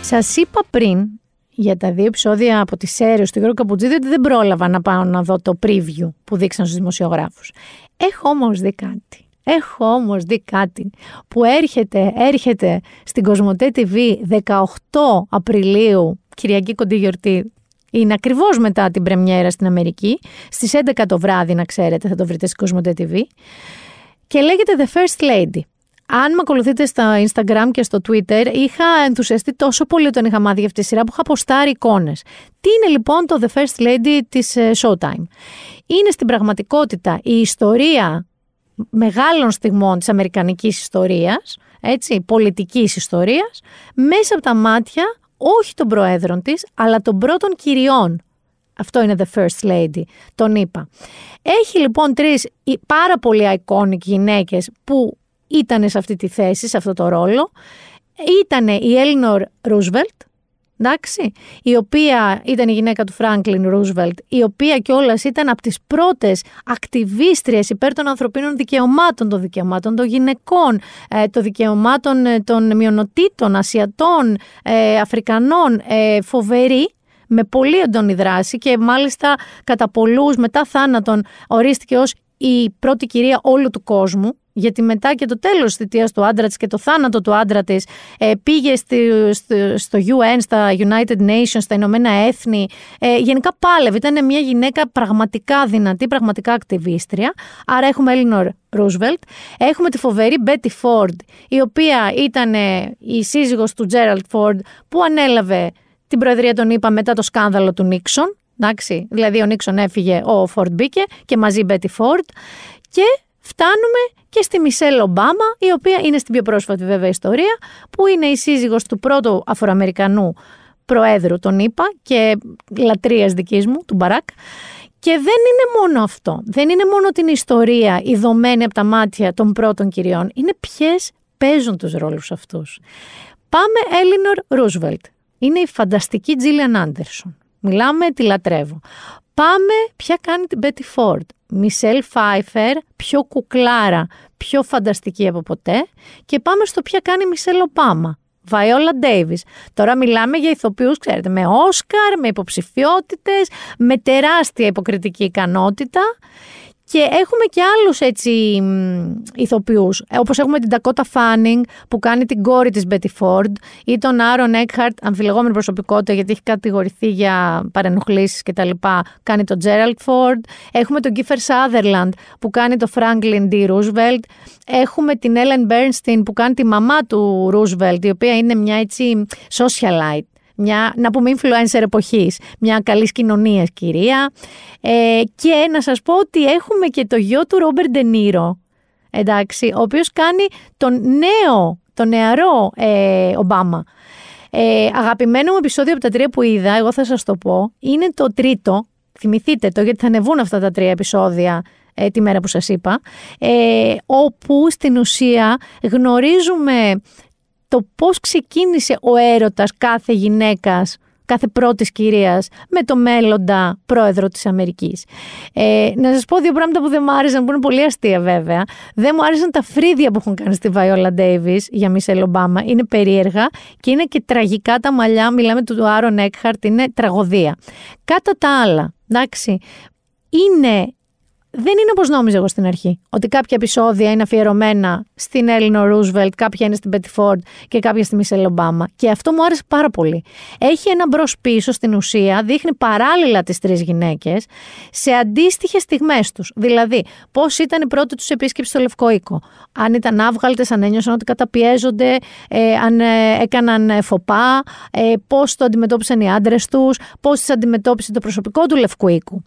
Σας είπα πριν για τα δύο επεισόδια από τη σέρια του Γιώργου Καπουτζίδη ότι δεν πρόλαβα να πάω να δω το preview που δείξαν στους δημοσιογράφους. Έχω όμως δει κάτι. Έχω όμως δει κάτι που έρχεται, έρχεται στην Κοσμοτέ TV 18 Απριλίου, Κυριακή κοντή γιορτή, είναι ακριβώς μετά την πρεμιέρα στην Αμερική, στις 11 το βράδυ να ξέρετε θα το βρείτε στην Κοσμοτέ TV και λέγεται The First Lady. Αν με ακολουθείτε στο Instagram και στο Twitter, είχα ενθουσιαστεί τόσο πολύ όταν είχα μάθει για αυτή τη σειρά που είχα αποστάρει εικόνες. Τι είναι λοιπόν το The First Lady της ε, Showtime; Είναι στην πραγματικότητα η ιστορία μεγάλων στιγμών της αμερικανικής ιστορίας, έτσι, πολιτικής ιστορίας, μέσα από τα μάτια όχι των προέδρων της, αλλά των πρώτων κυριών Αυτό είναι The First Lady, τον είπα. Έχει λοιπόν τρεις πάρα πολύ iconic γυναίκες που ήταν σε αυτή τη θέση, σε αυτό το ρόλο. Ήταν η Έλινορ Ρούσβελτ, εντάξει, η οποία ήταν η γυναίκα του Φράγκλιν Ρούσβελτ, η οποία κιόλας ήταν από τις πρώτες ακτιβίστριες υπέρ των ανθρωπίνων δικαιωμάτων, των δικαιωμάτων των γυναικών, ε, των δικαιωμάτων ε, των μειονοτήτων, Ασιατών, ε, Αφρικανών, ε, φοβερή, με πολύ έντονη δράση και μάλιστα κατά πολλούς μετά θάνατον ορίστηκε ως η πρώτη κυρία όλου του κόσμου γιατί μετά και το τέλος της θητείας του άντρα της και το θάνατο του άντρα της ε, πήγε στη, στο, στο UN, στα United Nations, στα Ηνωμένα Έθνη. Ε, γενικά πάλευε, ήταν μια γυναίκα πραγματικά δυνατή, πραγματικά ακτιβίστρια. Άρα έχουμε Έλινορ Ρούσβελτ. Έχουμε τη φοβερή Μπέτι Φόρντ, η οποία ήταν ε, η σύζυγος του Τζέραλντ Φόρντ που ανέλαβε την προεδρία των ΗΠΑ μετά το σκάνδαλο του Νίξον. Εντάξει, δηλαδή ο Νίξον έφυγε, ο Φόρντ μπήκε και μαζί η Μπέτι Φόρντ. Και φτάνουμε και στη Μισελ Ομπάμα, η οποία είναι στην πιο πρόσφατη βέβαια ιστορία, που είναι η σύζυγος του πρώτου Αφροαμερικανού Προέδρου, τον είπα, και λατρείας δικής μου, του Μπαράκ. Και δεν είναι μόνο αυτό. Δεν είναι μόνο την ιστορία ειδωμένη από τα μάτια των πρώτων κυριών. Είναι ποιες παίζουν τους ρόλους αυτούς. Πάμε Έλινορ Ρούσβελτ. Είναι η φανταστική Τζίλιαν Άντερσον. Μιλάμε, τη λατρεύω. Πάμε, ποια κάνει την Μπέτι Φόρντ. Μισελ Φάιφερ, πιο κουκλάρα, πιο φανταστική από ποτέ. Και πάμε στο ποια κάνει Μισελ Οπάμα. Βαϊόλα Ντέιβις. Τώρα μιλάμε για ηθοποιούς, ξέρετε, με Όσκαρ, με υποψηφιότητες, με τεράστια υποκριτική ικανότητα και έχουμε και άλλους έτσι ηθοποιούς, ε, όπως έχουμε την Dakota Fanning που κάνει την κόρη της Betty Ford ή τον Aaron Eckhart, αμφιλεγόμενη προσωπικότητα γιατί έχει κατηγορηθεί για παρενοχλήσεις και τα λοιπά, κάνει τον Gerald Ford. Έχουμε τον Kiefer Sutherland που κάνει τον Franklin D. Roosevelt. Έχουμε την Ellen Bernstein που κάνει τη μαμά του Roosevelt, η οποία είναι μια έτσι socialite μια, να πούμε influencer εποχής, μια καλής κοινωνίας κυρία. Ε, και να σας πω ότι έχουμε και το γιο του Ρόμπερ Ντενίρο, εντάξει, ο οποίος κάνει τον νέο, τον νεαρό ε, Ομπάμα. Ε, αγαπημένο μου επεισόδιο από τα τρία που είδα, εγώ θα σας το πω, είναι το τρίτο, θυμηθείτε το γιατί θα ανεβούν αυτά τα τρία επεισόδια ε, τη μέρα που σας είπα, ε, όπου στην ουσία γνωρίζουμε το πώς ξεκίνησε ο έρωτας κάθε γυναίκας κάθε πρώτης κυρίας με το μέλλοντα πρόεδρο της Αμερικής. Ε, να σας πω δύο πράγματα που δεν μου άρεσαν, που είναι πολύ αστεία βέβαια. Δεν μου άρεσαν τα φρύδια που έχουν κάνει στη Βαϊόλα Ντέιβι για Μισελ Ομπάμα. Είναι περίεργα και είναι και τραγικά τα μαλλιά. Μιλάμε του Άρον Έκχαρτ, είναι τραγωδία. Κατά τα άλλα, εντάξει, είναι δεν είναι όπως νόμιζα εγώ στην αρχή. Ότι κάποια επεισόδια είναι αφιερωμένα στην Έλληνο Ρούσβελτ, κάποια είναι στην Πέτι Φόρντ και κάποια στη Μισελ Ομπάμα. Και αυτό μου άρεσε πάρα πολύ. Έχει ένα μπρος πίσω στην ουσία, δείχνει παράλληλα τις τρεις γυναίκες σε αντίστοιχες στιγμές τους. Δηλαδή, πώς ήταν η πρώτη τους επίσκεψη στο Λευκό Οίκο. Αν ήταν άβγαλτες, αν ένιωσαν ότι καταπιέζονται, ε, αν ε, έκαναν φοπά, ε, πώς το αντιμετώπισαν οι άντρες τους, πώς τις αντιμετώπισε το προσωπικό του Λευκού Οίκου.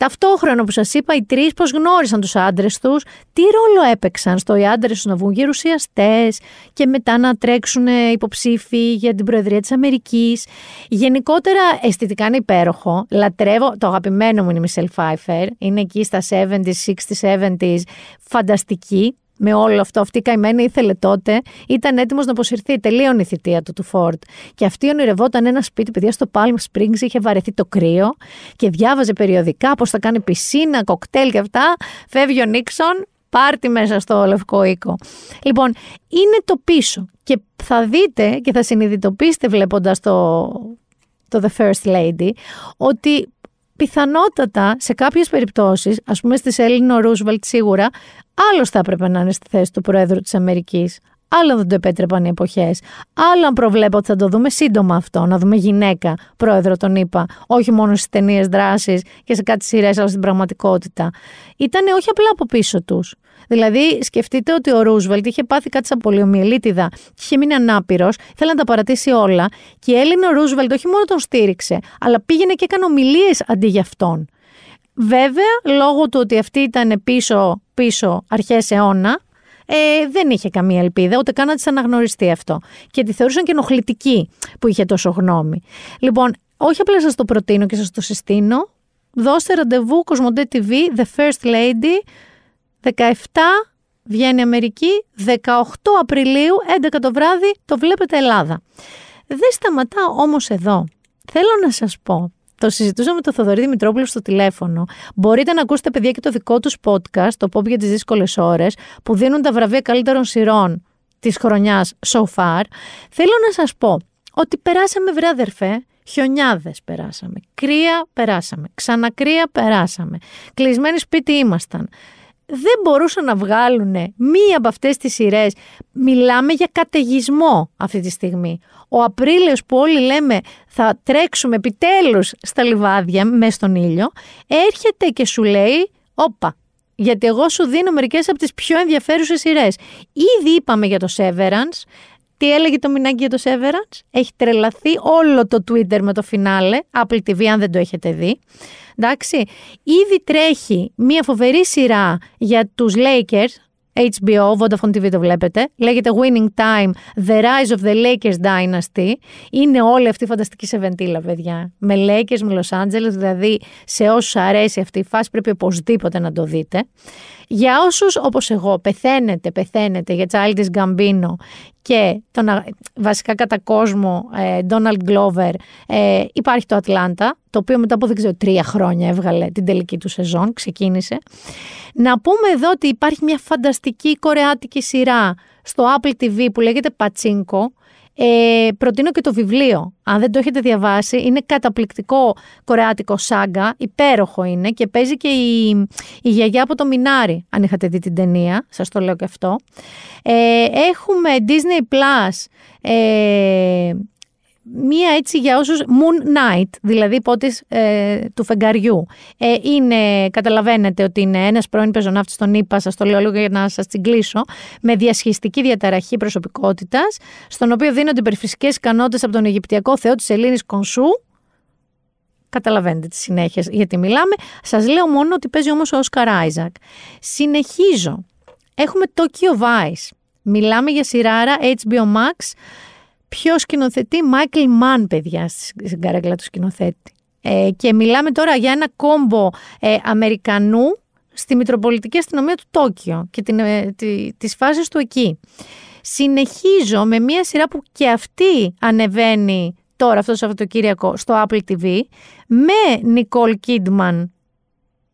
Ταυτόχρονα που σας είπα, οι τρεις πώς γνώρισαν τους άντρες τους, τι ρόλο έπαιξαν στο οι άντρες τους να βγουν γερουσιαστές και μετά να τρέξουν υποψήφοι για την Προεδρία της Αμερικής. Γενικότερα, αισθητικά είναι υπέροχο. Λατρεύω. Το αγαπημένο μου είναι η Μισελ Φάιφερ. Είναι εκεί στα 70s, 60s, 70s. Φανταστική με όλο αυτό. Αυτή η καημένη ήθελε τότε, ήταν έτοιμος να αποσυρθεί. Τελείωνε η θητεία του του Φόρτ. Και αυτή ονειρευόταν ένα σπίτι, παιδιά, στο Palm Springs, είχε βαρεθεί το κρύο και διάβαζε περιοδικά πώς θα κάνει πισίνα, κοκτέιλ και αυτά. Φεύγει ο Νίξον, πάρτι μέσα στο Λευκό Οίκο. Λοιπόν, είναι το πίσω. Και θα δείτε και θα συνειδητοποιήσετε βλέποντας το, το The First Lady ότι πιθανότατα σε κάποιες περιπτώσεις, ας πούμε στη Έλληνο Ρούσβελτ σίγουρα, άλλος θα έπρεπε να είναι στη θέση του Προέδρου της Αμερικής. Άλλο δεν το επέτρεπαν οι εποχές. Άλλο αν προβλέπω ότι θα το δούμε σύντομα αυτό, να δούμε γυναίκα πρόεδρο, τον είπα, όχι μόνο στις ταινίες δράσης και σε κάτι σειρές, αλλά στην πραγματικότητα. Ήταν όχι απλά από πίσω τους. Δηλαδή, σκεφτείτε ότι ο Ρούσβελτ είχε πάθει κάτι σαν πολιομιελίτιδα και είχε μείνει ανάπηρος, ήθελε να τα παρατήσει όλα. Και η Έλληνα Ρούσβελτ όχι μόνο τον στήριξε, αλλά πήγαινε και έκανε ομιλίες αντί για αυτόν. Βέβαια, λόγω του ότι αυτή ήταν πίσω, πίσω αρχές αιώνα, ε, δεν είχε καμία ελπίδα, ούτε καν να της αναγνωριστεί αυτό. Και τη θεωρούσαν και ενοχλητική που είχε τόσο γνώμη. Λοιπόν, όχι απλά σας το προτείνω και σας το συστήνω, δώστε ραντεβού Κοσμοντέ TV, The First Lady, 17 βγαίνει Αμερική, 18 Απριλίου, 11 το βράδυ, το βλέπετε Ελλάδα. Δεν σταματάω όμως εδώ. Θέλω να σας πω, το συζητούσα με τον Θοδωρή Δημητρόπουλο στο τηλέφωνο. Μπορείτε να ακούσετε, παιδιά, και το δικό τους podcast, το Pop για τις δύσκολες ώρες, που δίνουν τα βραβεία καλύτερων σειρών της χρονιάς so far. Θέλω να σας πω ότι περάσαμε, βρε αδερφέ, χιονιάδες περάσαμε. Κρύα περάσαμε. Ξανακρύα περάσαμε. Κλεισμένοι σπίτι ήμασταν δεν μπορούσαν να βγάλουν μία από αυτές τις σειρές. Μιλάμε για καταιγισμό αυτή τη στιγμή. Ο Απρίλιος που όλοι λέμε θα τρέξουμε επιτέλους στα λιβάδια μέσα στον ήλιο, έρχεται και σου λέει, όπα, γιατί εγώ σου δίνω μερικές από τις πιο ενδιαφέρουσες σειρές. Ήδη είπαμε για το Severance, τι έλεγε το μηνάκι για το Severance; Έχει τρελαθεί όλο το Twitter με το φινάλε. Apple TV, αν δεν το έχετε δει. Εντάξει. Ήδη τρέχει μια φοβερή σειρά για τους Lakers. HBO, Vodafone TV το βλέπετε. Λέγεται Winning Time, The Rise of the Lakers Dynasty. Είναι όλη αυτή η φανταστική σεβεντήλα, παιδιά. Με Lakers, με Los Angeles, δηλαδή σε όσους αρέσει αυτή η φάση πρέπει οπωσδήποτε να το δείτε. Για όσους όπως εγώ πεθαίνετε, πεθαίνετε για Childish Gambino και τον βασικά κατά κόσμο ε, Donald Glover ε, υπάρχει το Ατλάντα, το οποίο μετά από δεν ξέρω τρία χρόνια έβγαλε την τελική του σεζόν, ξεκίνησε. Να πούμε εδώ ότι υπάρχει μια φανταστική κορεάτικη σειρά στο Apple TV που λέγεται Πατσίνκο, ε, προτείνω και το βιβλίο. Αν δεν το έχετε διαβάσει, είναι καταπληκτικό κορεάτικο σάγκα, υπέροχο είναι και παίζει και η, η γιαγιά από το Μινάρι, αν είχατε δει την ταινία, σας το λέω και αυτό. Ε, έχουμε Disney Plus, ε, μία έτσι για όσους Moon Knight, δηλαδή πότης ε, του φεγγαριού. Ε, είναι, καταλαβαίνετε ότι είναι ένας πρώην πεζοναύτης στον ΗΠΑ, σας το λέω λίγο για να σας τσιγκλίσω, με διασχιστική διαταραχή προσωπικότητας, στον οποίο δίνονται υπερφυσικές ικανότητες από τον Αιγυπτιακό θεό της Ελλήνης Κονσού, Καταλαβαίνετε τη συνέχεια γιατί μιλάμε. Σας λέω μόνο ότι παίζει όμως ο Όσκαρ Άιζακ. Συνεχίζω. Έχουμε Tokyo Vice. Μιλάμε για σειράρα HBO Max Ποιος σκηνοθετεί, Μάικλ Μαν, παιδιά, στην καρέκλα του σκηνοθέτη. Ε, και μιλάμε τώρα για ένα κόμπο ε, Αμερικανού στη Μητροπολιτική Αστυνομία του Τόκιο και την, ε, τη, τις φάσεις του εκεί. Συνεχίζω με μια σειρά που και αυτή ανεβαίνει τώρα αυτό το Σαββατοκύριακο στο Apple TV με Νικόλ Κίντμαν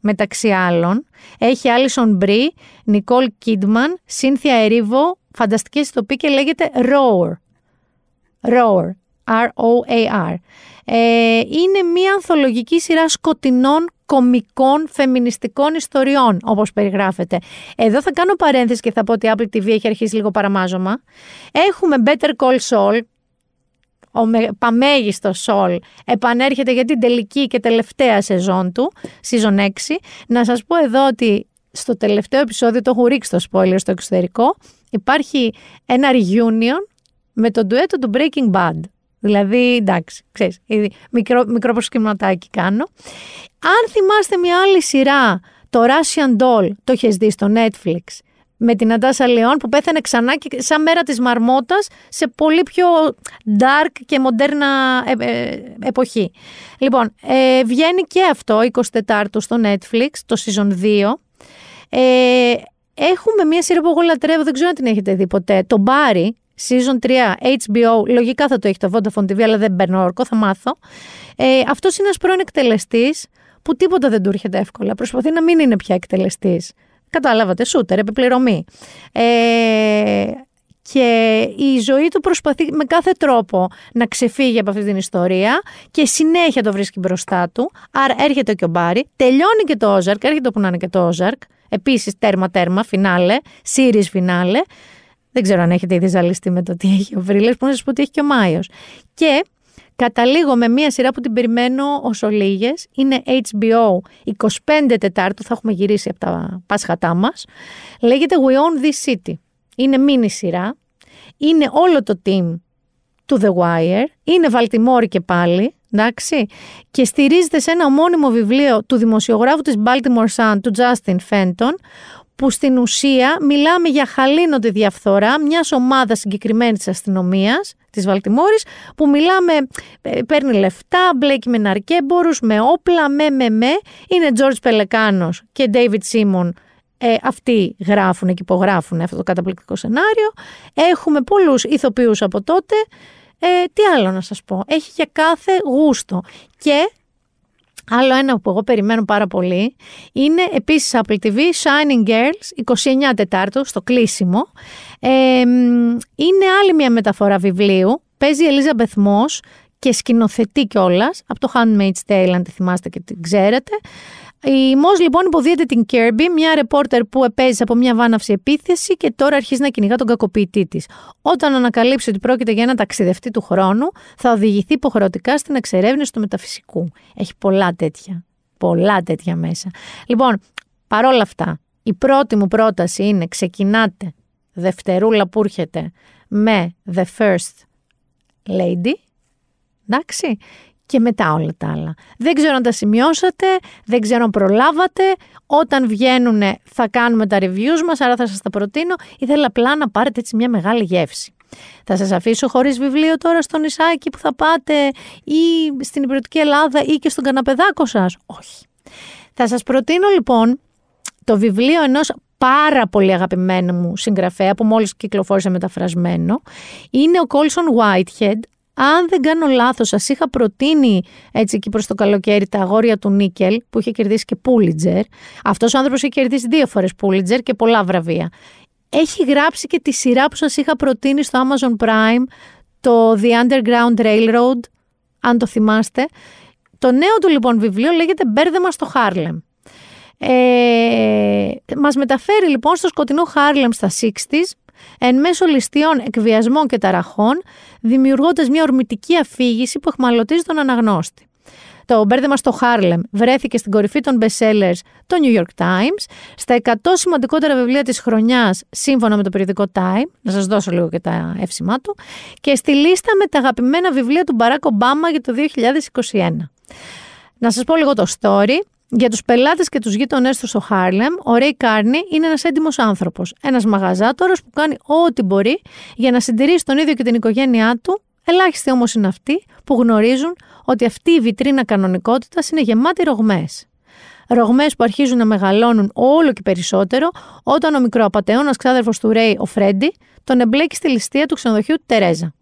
μεταξύ άλλων. Έχει Άλισον Μπρι, Νικόλ Κίντμαν, Σύνθια Ερίβο, φανταστική ιστοπή και λέγεται Roar. Roar. R-O-A-R. Ε, είναι μια ανθολογική σειρά σκοτεινών κομικών φεμινιστικών ιστοριών, όπως περιγράφεται. Εδώ θα κάνω παρένθεση και θα πω ότι η Apple TV έχει αρχίσει λίγο παραμάζωμα. Έχουμε Better Call Saul, ο παμέγιστο Σολ επανέρχεται για την τελική και τελευταία σεζόν του, season 6. Να σας πω εδώ ότι στο τελευταίο επεισόδιο, το έχω ρίξει το spoiler στο εξωτερικό, υπάρχει ένα reunion με το ντουέτο του Breaking Bad. Δηλαδή, εντάξει, ξέρεις, μικρό, μικρό προσκυματάκι κάνω. Αν θυμάστε μια άλλη σειρά, το Russian Doll, το έχεις δει στο Netflix, με την Αντάσα Λεόν που πέθανε ξανά και σαν μέρα της μαρμότας σε πολύ πιο dark και μοντέρνα ε, ε, εποχή. Λοιπόν, ε, βγαίνει και αυτό 24 στο Netflix, το season 2. Ε, έχουμε μια σειρά που εγώ λατρεύω, δεν ξέρω αν την έχετε δει ποτέ, το Barry, Season 3, HBO, λογικά θα το έχει το Vodafone TV, αλλά δεν παίρνω όρκο, θα μάθω. Ε, Αυτός είναι ένας πρώην εκτελεστής που τίποτα δεν του έρχεται εύκολα. Προσπαθεί να μην είναι πια εκτελεστής. Κατάλαβατε, σούτερ, επιπληρωμή. Ε, και η ζωή του προσπαθεί με κάθε τρόπο να ξεφύγει από αυτή την ιστορία και συνέχεια το βρίσκει μπροστά του. Άρα έρχεται και ο Μπάρι, τελειώνει και το Όζαρκ, έρχεται όπου να είναι και το Όζαρκ. Επίσης τέρμα-τέρμα, φινάλε, series φινάλε. Δεν ξέρω αν έχετε ήδη ζαλιστεί με το τι έχει ο Βρύλε, που να σας πω ότι έχει και ο Μάιος. Και καταλήγω με μία σειρά που την περιμένω ως ολίγες. Είναι HBO 25 Τετάρτου, θα έχουμε γυρίσει από τα Πάσχατά μας. Λέγεται We Own This City. Είναι μίνι σειρά. Είναι όλο το team του The Wire. Είναι Βαλτιμόρη και πάλι. Εντάξει, και στηρίζεται σε ένα ομώνυμο βιβλίο του δημοσιογράφου της Baltimore Sun, του Justin Fenton, που στην ουσία μιλάμε για χαλήνωτη διαφθορά μιας ομάδας συγκεκριμένης της αστυνομίας της Βαλτιμόρης που μιλάμε, ε, παίρνει λεφτά, μπλέκει με ναρκέμπορους, με όπλα, με με με, είναι George Πελεκάνος και David Simon ε, αυτοί γράφουν και υπογράφουν αυτό το καταπληκτικό σενάριο. Έχουμε πολλούς ηθοποιούς από τότε. Ε, τι άλλο να σας πω. Έχει για κάθε γούστο. Και άλλο ένα που εγώ περιμένω πάρα πολύ είναι επίσης Apple TV Shining Girls 29 Τετάρτου στο κλείσιμο. Ε, είναι άλλη μια μεταφορά βιβλίου. Παίζει η Ελίζα Μπεθμός και σκηνοθετεί κιόλας από το Handmaid's Tale, αν τη θυμάστε και την ξέρετε. Η Μος λοιπόν υποδίεται την Κέρμπι, μια ρεπόρτερ που επέζησε από μια βάναυση επίθεση και τώρα αρχίζει να κυνηγά τον κακοποιητή της. Όταν ανακαλύψει ότι πρόκειται για ένα ταξιδευτή του χρόνου, θα οδηγηθεί υποχρεωτικά στην εξερεύνηση του μεταφυσικού. Έχει πολλά τέτοια. Πολλά τέτοια μέσα. Λοιπόν, παρόλα αυτά, η πρώτη μου πρόταση είναι ξεκινάτε δευτερούλα που έρχεται με The First Lady, εντάξει, και μετά όλα τα άλλα. Δεν ξέρω αν τα σημειώσατε, δεν ξέρω αν προλάβατε. Όταν βγαίνουν θα κάνουμε τα reviews μας, άρα θα σας τα προτείνω. Ήθελα απλά να πάρετε έτσι μια μεγάλη γεύση. Θα σας αφήσω χωρίς βιβλίο τώρα στο νησάκι που θα πάτε ή στην υπηρετική Ελλάδα ή και στον καναπεδάκο σας; Όχι. Θα σας προτείνω λοιπόν το βιβλίο ενός πάρα πολύ αγαπημένου μου συγγραφέα που μόλις κυκλοφόρησε μεταφρασμένο. Είναι ο Κόλσον Whitehead, αν δεν κάνω λάθος, σας είχα προτείνει έτσι εκεί προς το καλοκαίρι τα αγόρια του Νίκελ, που είχε κερδίσει και Πούλιτζερ. Αυτός ο άνθρωπος είχε κερδίσει δύο φορές Πούλιτζερ και πολλά βραβεία. Έχει γράψει και τη σειρά που σας είχα προτείνει στο Amazon Prime, το The Underground Railroad, αν το θυμάστε. Το νέο του λοιπόν βιβλίο λέγεται Μπέρδεμα στο Χάρλεμ. Ε, μας μεταφέρει λοιπόν στο σκοτεινό Χάρλεμ στα 60s εν μέσω ληστειών, εκβιασμών και ταραχών, δημιουργώντας μια ορμητική αφήγηση που αιχμαλωτίζει τον αναγνώστη. Το μπέρδεμα στο Χάρλεμ βρέθηκε στην κορυφή των bestsellers των New York Times, στα 100 σημαντικότερα βιβλία της χρονιάς σύμφωνα με το περιοδικό Time, να σας δώσω λίγο και τα εύσημά του, και στη λίστα με τα αγαπημένα βιβλία του Μπαράκ Ομπάμα για το 2021. Να σας πω λίγο το story. Για τους πελάτες και τους γείτονές τους στο Χάρλεμ, ο Ρέι Κάρνι είναι ένας έντιμος άνθρωπος. Ένας μαγαζάτορας που κάνει ό,τι μπορεί για να συντηρήσει τον ίδιο και την οικογένειά του. Ελάχιστοι όμως είναι αυτοί που γνωρίζουν ότι αυτή η βιτρίνα κανονικότητας είναι γεμάτη ρογμές. Ρογμές που αρχίζουν να μεγαλώνουν όλο και περισσότερο όταν ο μικροαπαταιώνα ξάδερφος του Ρέι, ο Φρέντι, τον εμπλέκει στη ληστεία του ξενοδοχείου Τερέζα.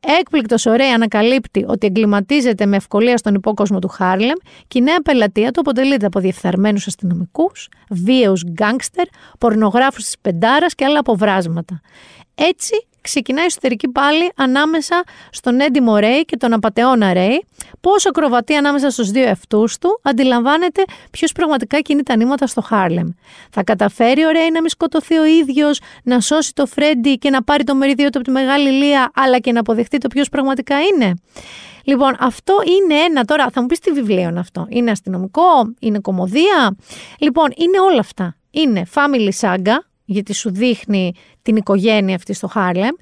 Έκπληκτος ωραία ανακαλύπτει ότι εγκληματίζεται με ευκολία στον υπόκοσμο του Χάρλεμ και η νέα πελατεία του αποτελείται από διεφθαρμένους αστυνομικούς, βίαιους γκάγκστερ, πορνογράφους της Πεντάρας και άλλα αποβράσματα. Έτσι ξεκινάει η εσωτερική πάλι ανάμεσα στον έντιμο Ρέι και τον απαταιώνα Ρέι, πόσο κροβατεί ανάμεσα στους δύο εαυτούς του, αντιλαμβάνεται ποιος πραγματικά κινεί τα νήματα στο Χάρλεμ. Θα καταφέρει ο Ρέι να μην σκοτωθεί ο ίδιος, να σώσει το Φρέντι και να πάρει το μερίδιο του από τη μεγάλη Λία, αλλά και να αποδεχτεί το ποιος πραγματικά είναι. Λοιπόν, αυτό είναι ένα τώρα, θα μου πεις τι βιβλίο είναι αυτό. Είναι αστυνομικό, είναι κομμωδία. Λοιπόν, είναι όλα αυτά. Είναι family saga, γιατί σου δείχνει την οικογένεια αυτή στο Χάρλεμ.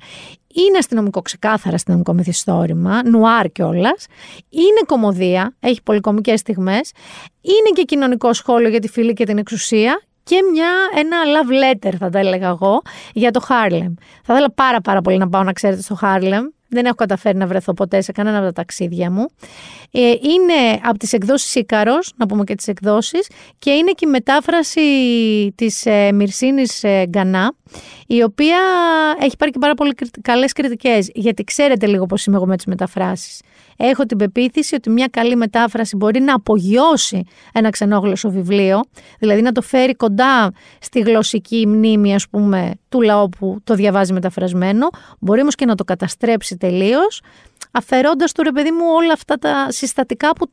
Είναι αστυνομικό, ξεκάθαρα αστυνομικό μυθιστόρημα, νουάρ κιόλας. Είναι κωμωδία, έχει πολύ κωμικές στιγμές. Είναι και κοινωνικό σχόλιο για τη φυλή και την εξουσία και μια, ένα love letter θα το έλεγα εγώ για το Χάρλεμ. Θα ήθελα πάρα πάρα πολύ να πάω να ξέρετε στο Χάρλεμ. Δεν έχω καταφέρει να βρεθώ ποτέ σε κανένα από τα ταξίδια μου. Ε, είναι από τις εκδόσεις Ίκαρος, να πούμε και τις εκδόσεις, και είναι και η μετάφραση της ε, Μυρσίνης ε, Γκανά, η οποία έχει πάρει και πάρα πολύ καλές κριτικές, γιατί ξέρετε λίγο πώς είμαι εγώ με τις μεταφράσεις. Έχω την πεποίθηση ότι μια καλή μετάφραση μπορεί να απογειώσει ένα ξενόγλωσσο βιβλίο, δηλαδή να το φέρει κοντά στη γλωσσική μνήμη, ας πούμε, του λαού που το διαβάζει μεταφρασμένο, μπορεί όμως και να το καταστρέψει τελείως, αφαιρώντας του ρε παιδί μου όλα αυτά τα συστατικά που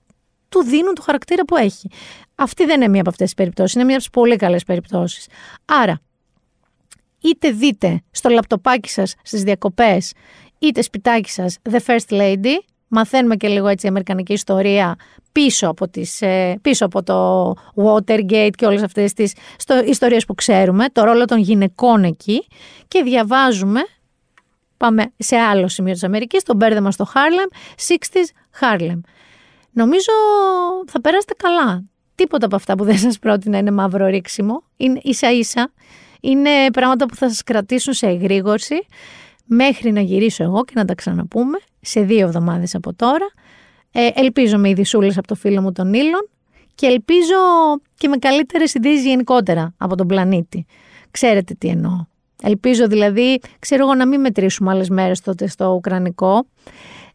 του δίνουν το χαρακτήρα που έχει. Αυτή δεν είναι μία από αυτές τις περιπτώσεις, είναι μία από τις πολύ καλές περιπτώσεις. Άρα, είτε δείτε στο λαπτοπάκι σας στις διακοπές, είτε σπιτάκι σας The First Lady, μαθαίνουμε και λίγο έτσι η αμερικανική ιστορία πίσω από, τις, ε, πίσω από το Watergate και όλες αυτές τις ιστορίες που ξέρουμε, το ρόλο των γυναικών εκεί και διαβάζουμε Πάμε σε άλλο σημείο της Αμερικής, το μπέρδεμα στο Harlem, 60s Harlem. Νομίζω θα περάσετε καλά. τίποτα από αυτά που δεν σας πρότεινα είναι μαύρο ρίξιμο. Είναι ίσα ίσα. Είναι πράγματα που θα σας κρατήσουν σε εγρήγορση μέχρι να γυρίσω εγώ και να τα ξαναπούμε σε δύο εβδομάδες από τώρα. Ε, ελπίζω με ειδισούλες από το φίλο μου τον Ήλον και ελπίζω και με καλύτερες ιδέες γενικότερα από τον πλανήτη. Ξέρετε τι εννοώ. Ελπίζω δηλαδή, ξέρω εγώ να μην μετρήσουμε άλλες μέρες τότε στο Ουκρανικό.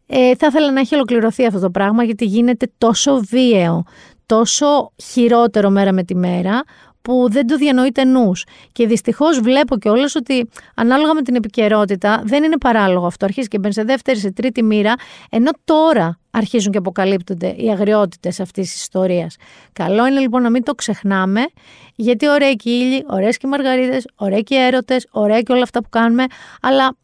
Ε, θα ήθελα να έχει ολοκληρωθεί αυτό το πράγμα γιατί γίνεται τόσο βίαιο, τόσο χειρότερο μέρα με τη μέρα που δεν το διανοείται νους. Και δυστυχώς βλέπω κιόλας ότι ανάλογα με την επικαιρότητα δεν είναι παράλογο αυτό. Αρχίζει και μπαίνει σε δεύτερη, σε τρίτη μοίρα, ενώ τώρα αρχίζουν και αποκαλύπτονται οι αγριότητες αυτής της ιστορίας. Καλό είναι λοιπόν να μην το ξεχνάμε, γιατί ωραία και οι ήλιοι, ωραίες και οι μαργαρίδες, ωραία και οι έρωτες, ωραία και όλα αυτά που κάνουμε, αλλά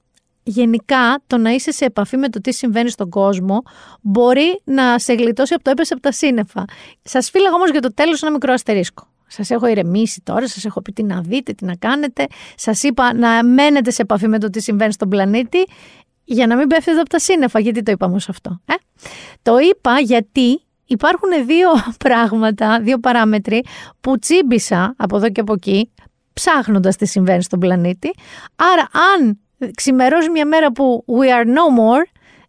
γενικά το να είσαι σε επαφή με το τι συμβαίνει στον κόσμο μπορεί να σε γλιτώσει από το έπεσε από τα σύννεφα. Σας φύλαγα όμως για το τέλος ένα μικρό αστερίσκο. Σας έχω ηρεμήσει τώρα, σας έχω πει τι να δείτε, τι να κάνετε. Σας είπα να μένετε σε επαφή με το τι συμβαίνει στον πλανήτη για να μην πέφτετε από τα σύννεφα. Γιατί το είπα όμως αυτό. Ε; Το είπα γιατί υπάρχουν δύο πράγματα, δύο παράμετροι που τσίμπησα από εδώ και από εκεί ψάχνοντας τι συμβαίνει στον πλανήτη. Άρα αν ξημερώσει μια μέρα που we are no more,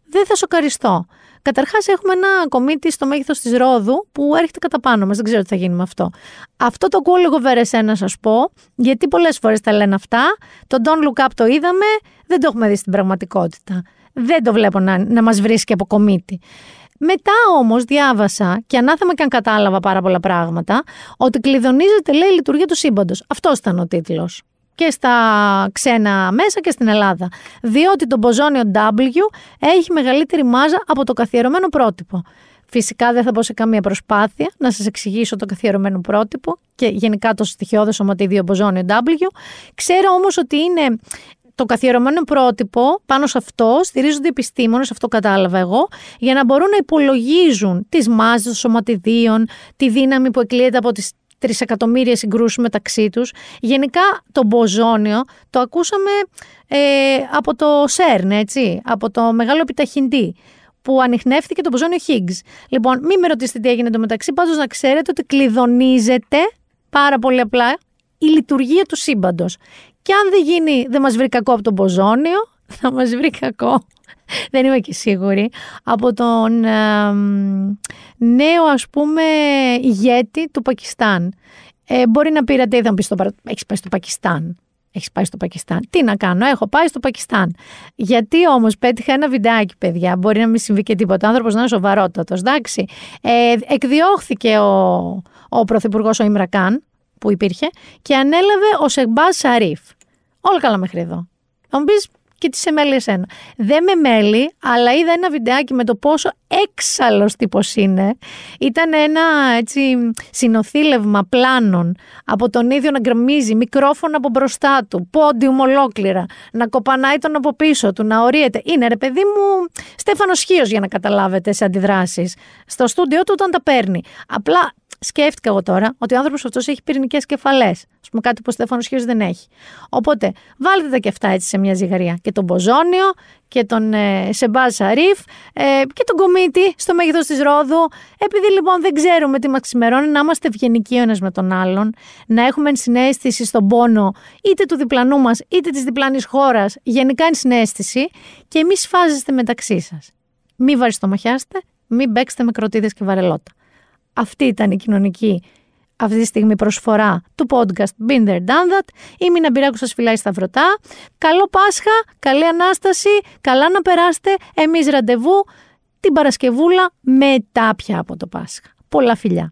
δεν θα σοκαριστώ. Καταρχάς, έχουμε ένα κομίτι στο μέγεθος της Ρόδου που έρχεται κατά πάνω μας. Δεν ξέρω τι θα γίνει με αυτό. Αυτό το ακούω λίγο βερεσέ να σας πω, γιατί πολλές φορές τα λένε αυτά. Το Don't Look Up το είδαμε, δεν το έχουμε δει στην πραγματικότητα. Δεν το βλέπω να, να μας βρίσκει από κομίτι. Μετά όμως διάβασα και ανάθεμα και αν κατάλαβα πάρα πολλά πράγματα, ότι κλειδονίζεται λέει η λειτουργία του σύμπαντος. Αυτός ήταν ο τίτλος και στα ξένα μέσα και στην Ελλάδα. Διότι το μποζόνιο W έχει μεγαλύτερη μάζα από το καθιερωμένο πρότυπο. Φυσικά δεν θα πω σε καμία προσπάθεια να σας εξηγήσω το καθιερωμένο πρότυπο και γενικά το στοιχειώδες σωματίδιο μποζόνιο W. Ξέρω όμως ότι είναι το καθιερωμένο πρότυπο πάνω σε αυτό στηρίζονται οι επιστήμονες, αυτό κατάλαβα εγώ, για να μπορούν να υπολογίζουν τις μάζες των σωματιδίων, τη δύναμη που εκλείεται από τις τρισεκατομμύρια συγκρούσεις μεταξύ τους. Γενικά το μποζόνιο το ακούσαμε ε, από το ΣΕΡΝ, έτσι, από το μεγάλο επιταχυντή που ανοιχνεύτηκε το μποζόνιο Higgs. Λοιπόν, μην με ρωτήσετε τι έγινε το μεταξύ, πάντως να ξέρετε ότι κλειδονίζεται πάρα πολύ απλά η λειτουργία του σύμπαντος. Και αν δεν γίνει, δεν μας βρει κακό από το μποζόνιο, θα μας βρει κακό δεν είμαι και σίγουρη, από τον νέο ας πούμε ηγέτη του Πακιστάν. Ε, μπορεί να πήρατε, είδα πεις στο, έχεις πάει στο Πακιστάν. Έχεις πάει στο Πακιστάν. Τι να κάνω, έχω πάει στο Πακιστάν. Γιατί όμως πέτυχα ένα βιντεάκι, παιδιά. Μπορεί να μην συμβεί και τίποτα. Ο άνθρωπος να είναι σοβαρότατος. Εντάξει. Ε, εκδιώχθηκε ο, ο πρωθυπουργός ο Ιμρακάν που υπήρχε και ανέλαβε ο Σεμπάς Σαρίφ. Όλα καλά μέχρι εδώ. Θα μου πεις, και τις εμέλει ένα. Δεν με μέλη, αλλά είδα ένα βιντεάκι με το πόσο έξαλλος τύπος είναι. Ήταν ένα έτσι συνοθήλευμα πλάνων από τον ίδιο να γκρεμίζει μικρόφωνο από μπροστά του, πόντιουμ ολόκληρα, να κοπανάει τον από πίσω του, να ορίεται. Είναι ρε παιδί μου Στέφανος Χίος για να καταλάβετε σε αντιδράσεις. Στο στούντιό του όταν τα παίρνει. Απλά σκέφτηκα εγώ τώρα ότι ο άνθρωπος αυτός έχει πυρηνικές κεφαλές. Α πούμε κάτι που ο Στέφανος Χιό δεν έχει. Οπότε βάλτε τα και αυτά έτσι σε μια ζυγαρία. Και τον Μποζόνιο και τον ε, Σεμπάζ Σαρίφ ε, και τον Κομίτη στο μέγεθος της Ρόδου. Επειδή λοιπόν δεν ξέρουμε τι μας ξημερώνει, να είμαστε ευγενικοί ο ένας με τον άλλον, να έχουμε ενσυναίσθηση στον πόνο είτε του διπλανού μας είτε της διπλανής χώρας, γενικά ενσυναίσθηση και μη σφάζεστε μεταξύ σας. Μη βαριστομαχιάστε, μην μπέξετε με κροτίδες και βαρελότα. Αυτή ήταν η κοινωνική αυτή τη στιγμή προσφορά του podcast Been There Done That. Η Μίνα Μπυράκου σας φυλάει σταυρωτά. Καλό Πάσχα, καλή Ανάσταση, καλά να περάσετε. Εμείς ραντεβού την Παρασκευούλα μετά πια από το Πάσχα. Πολλά φιλιά.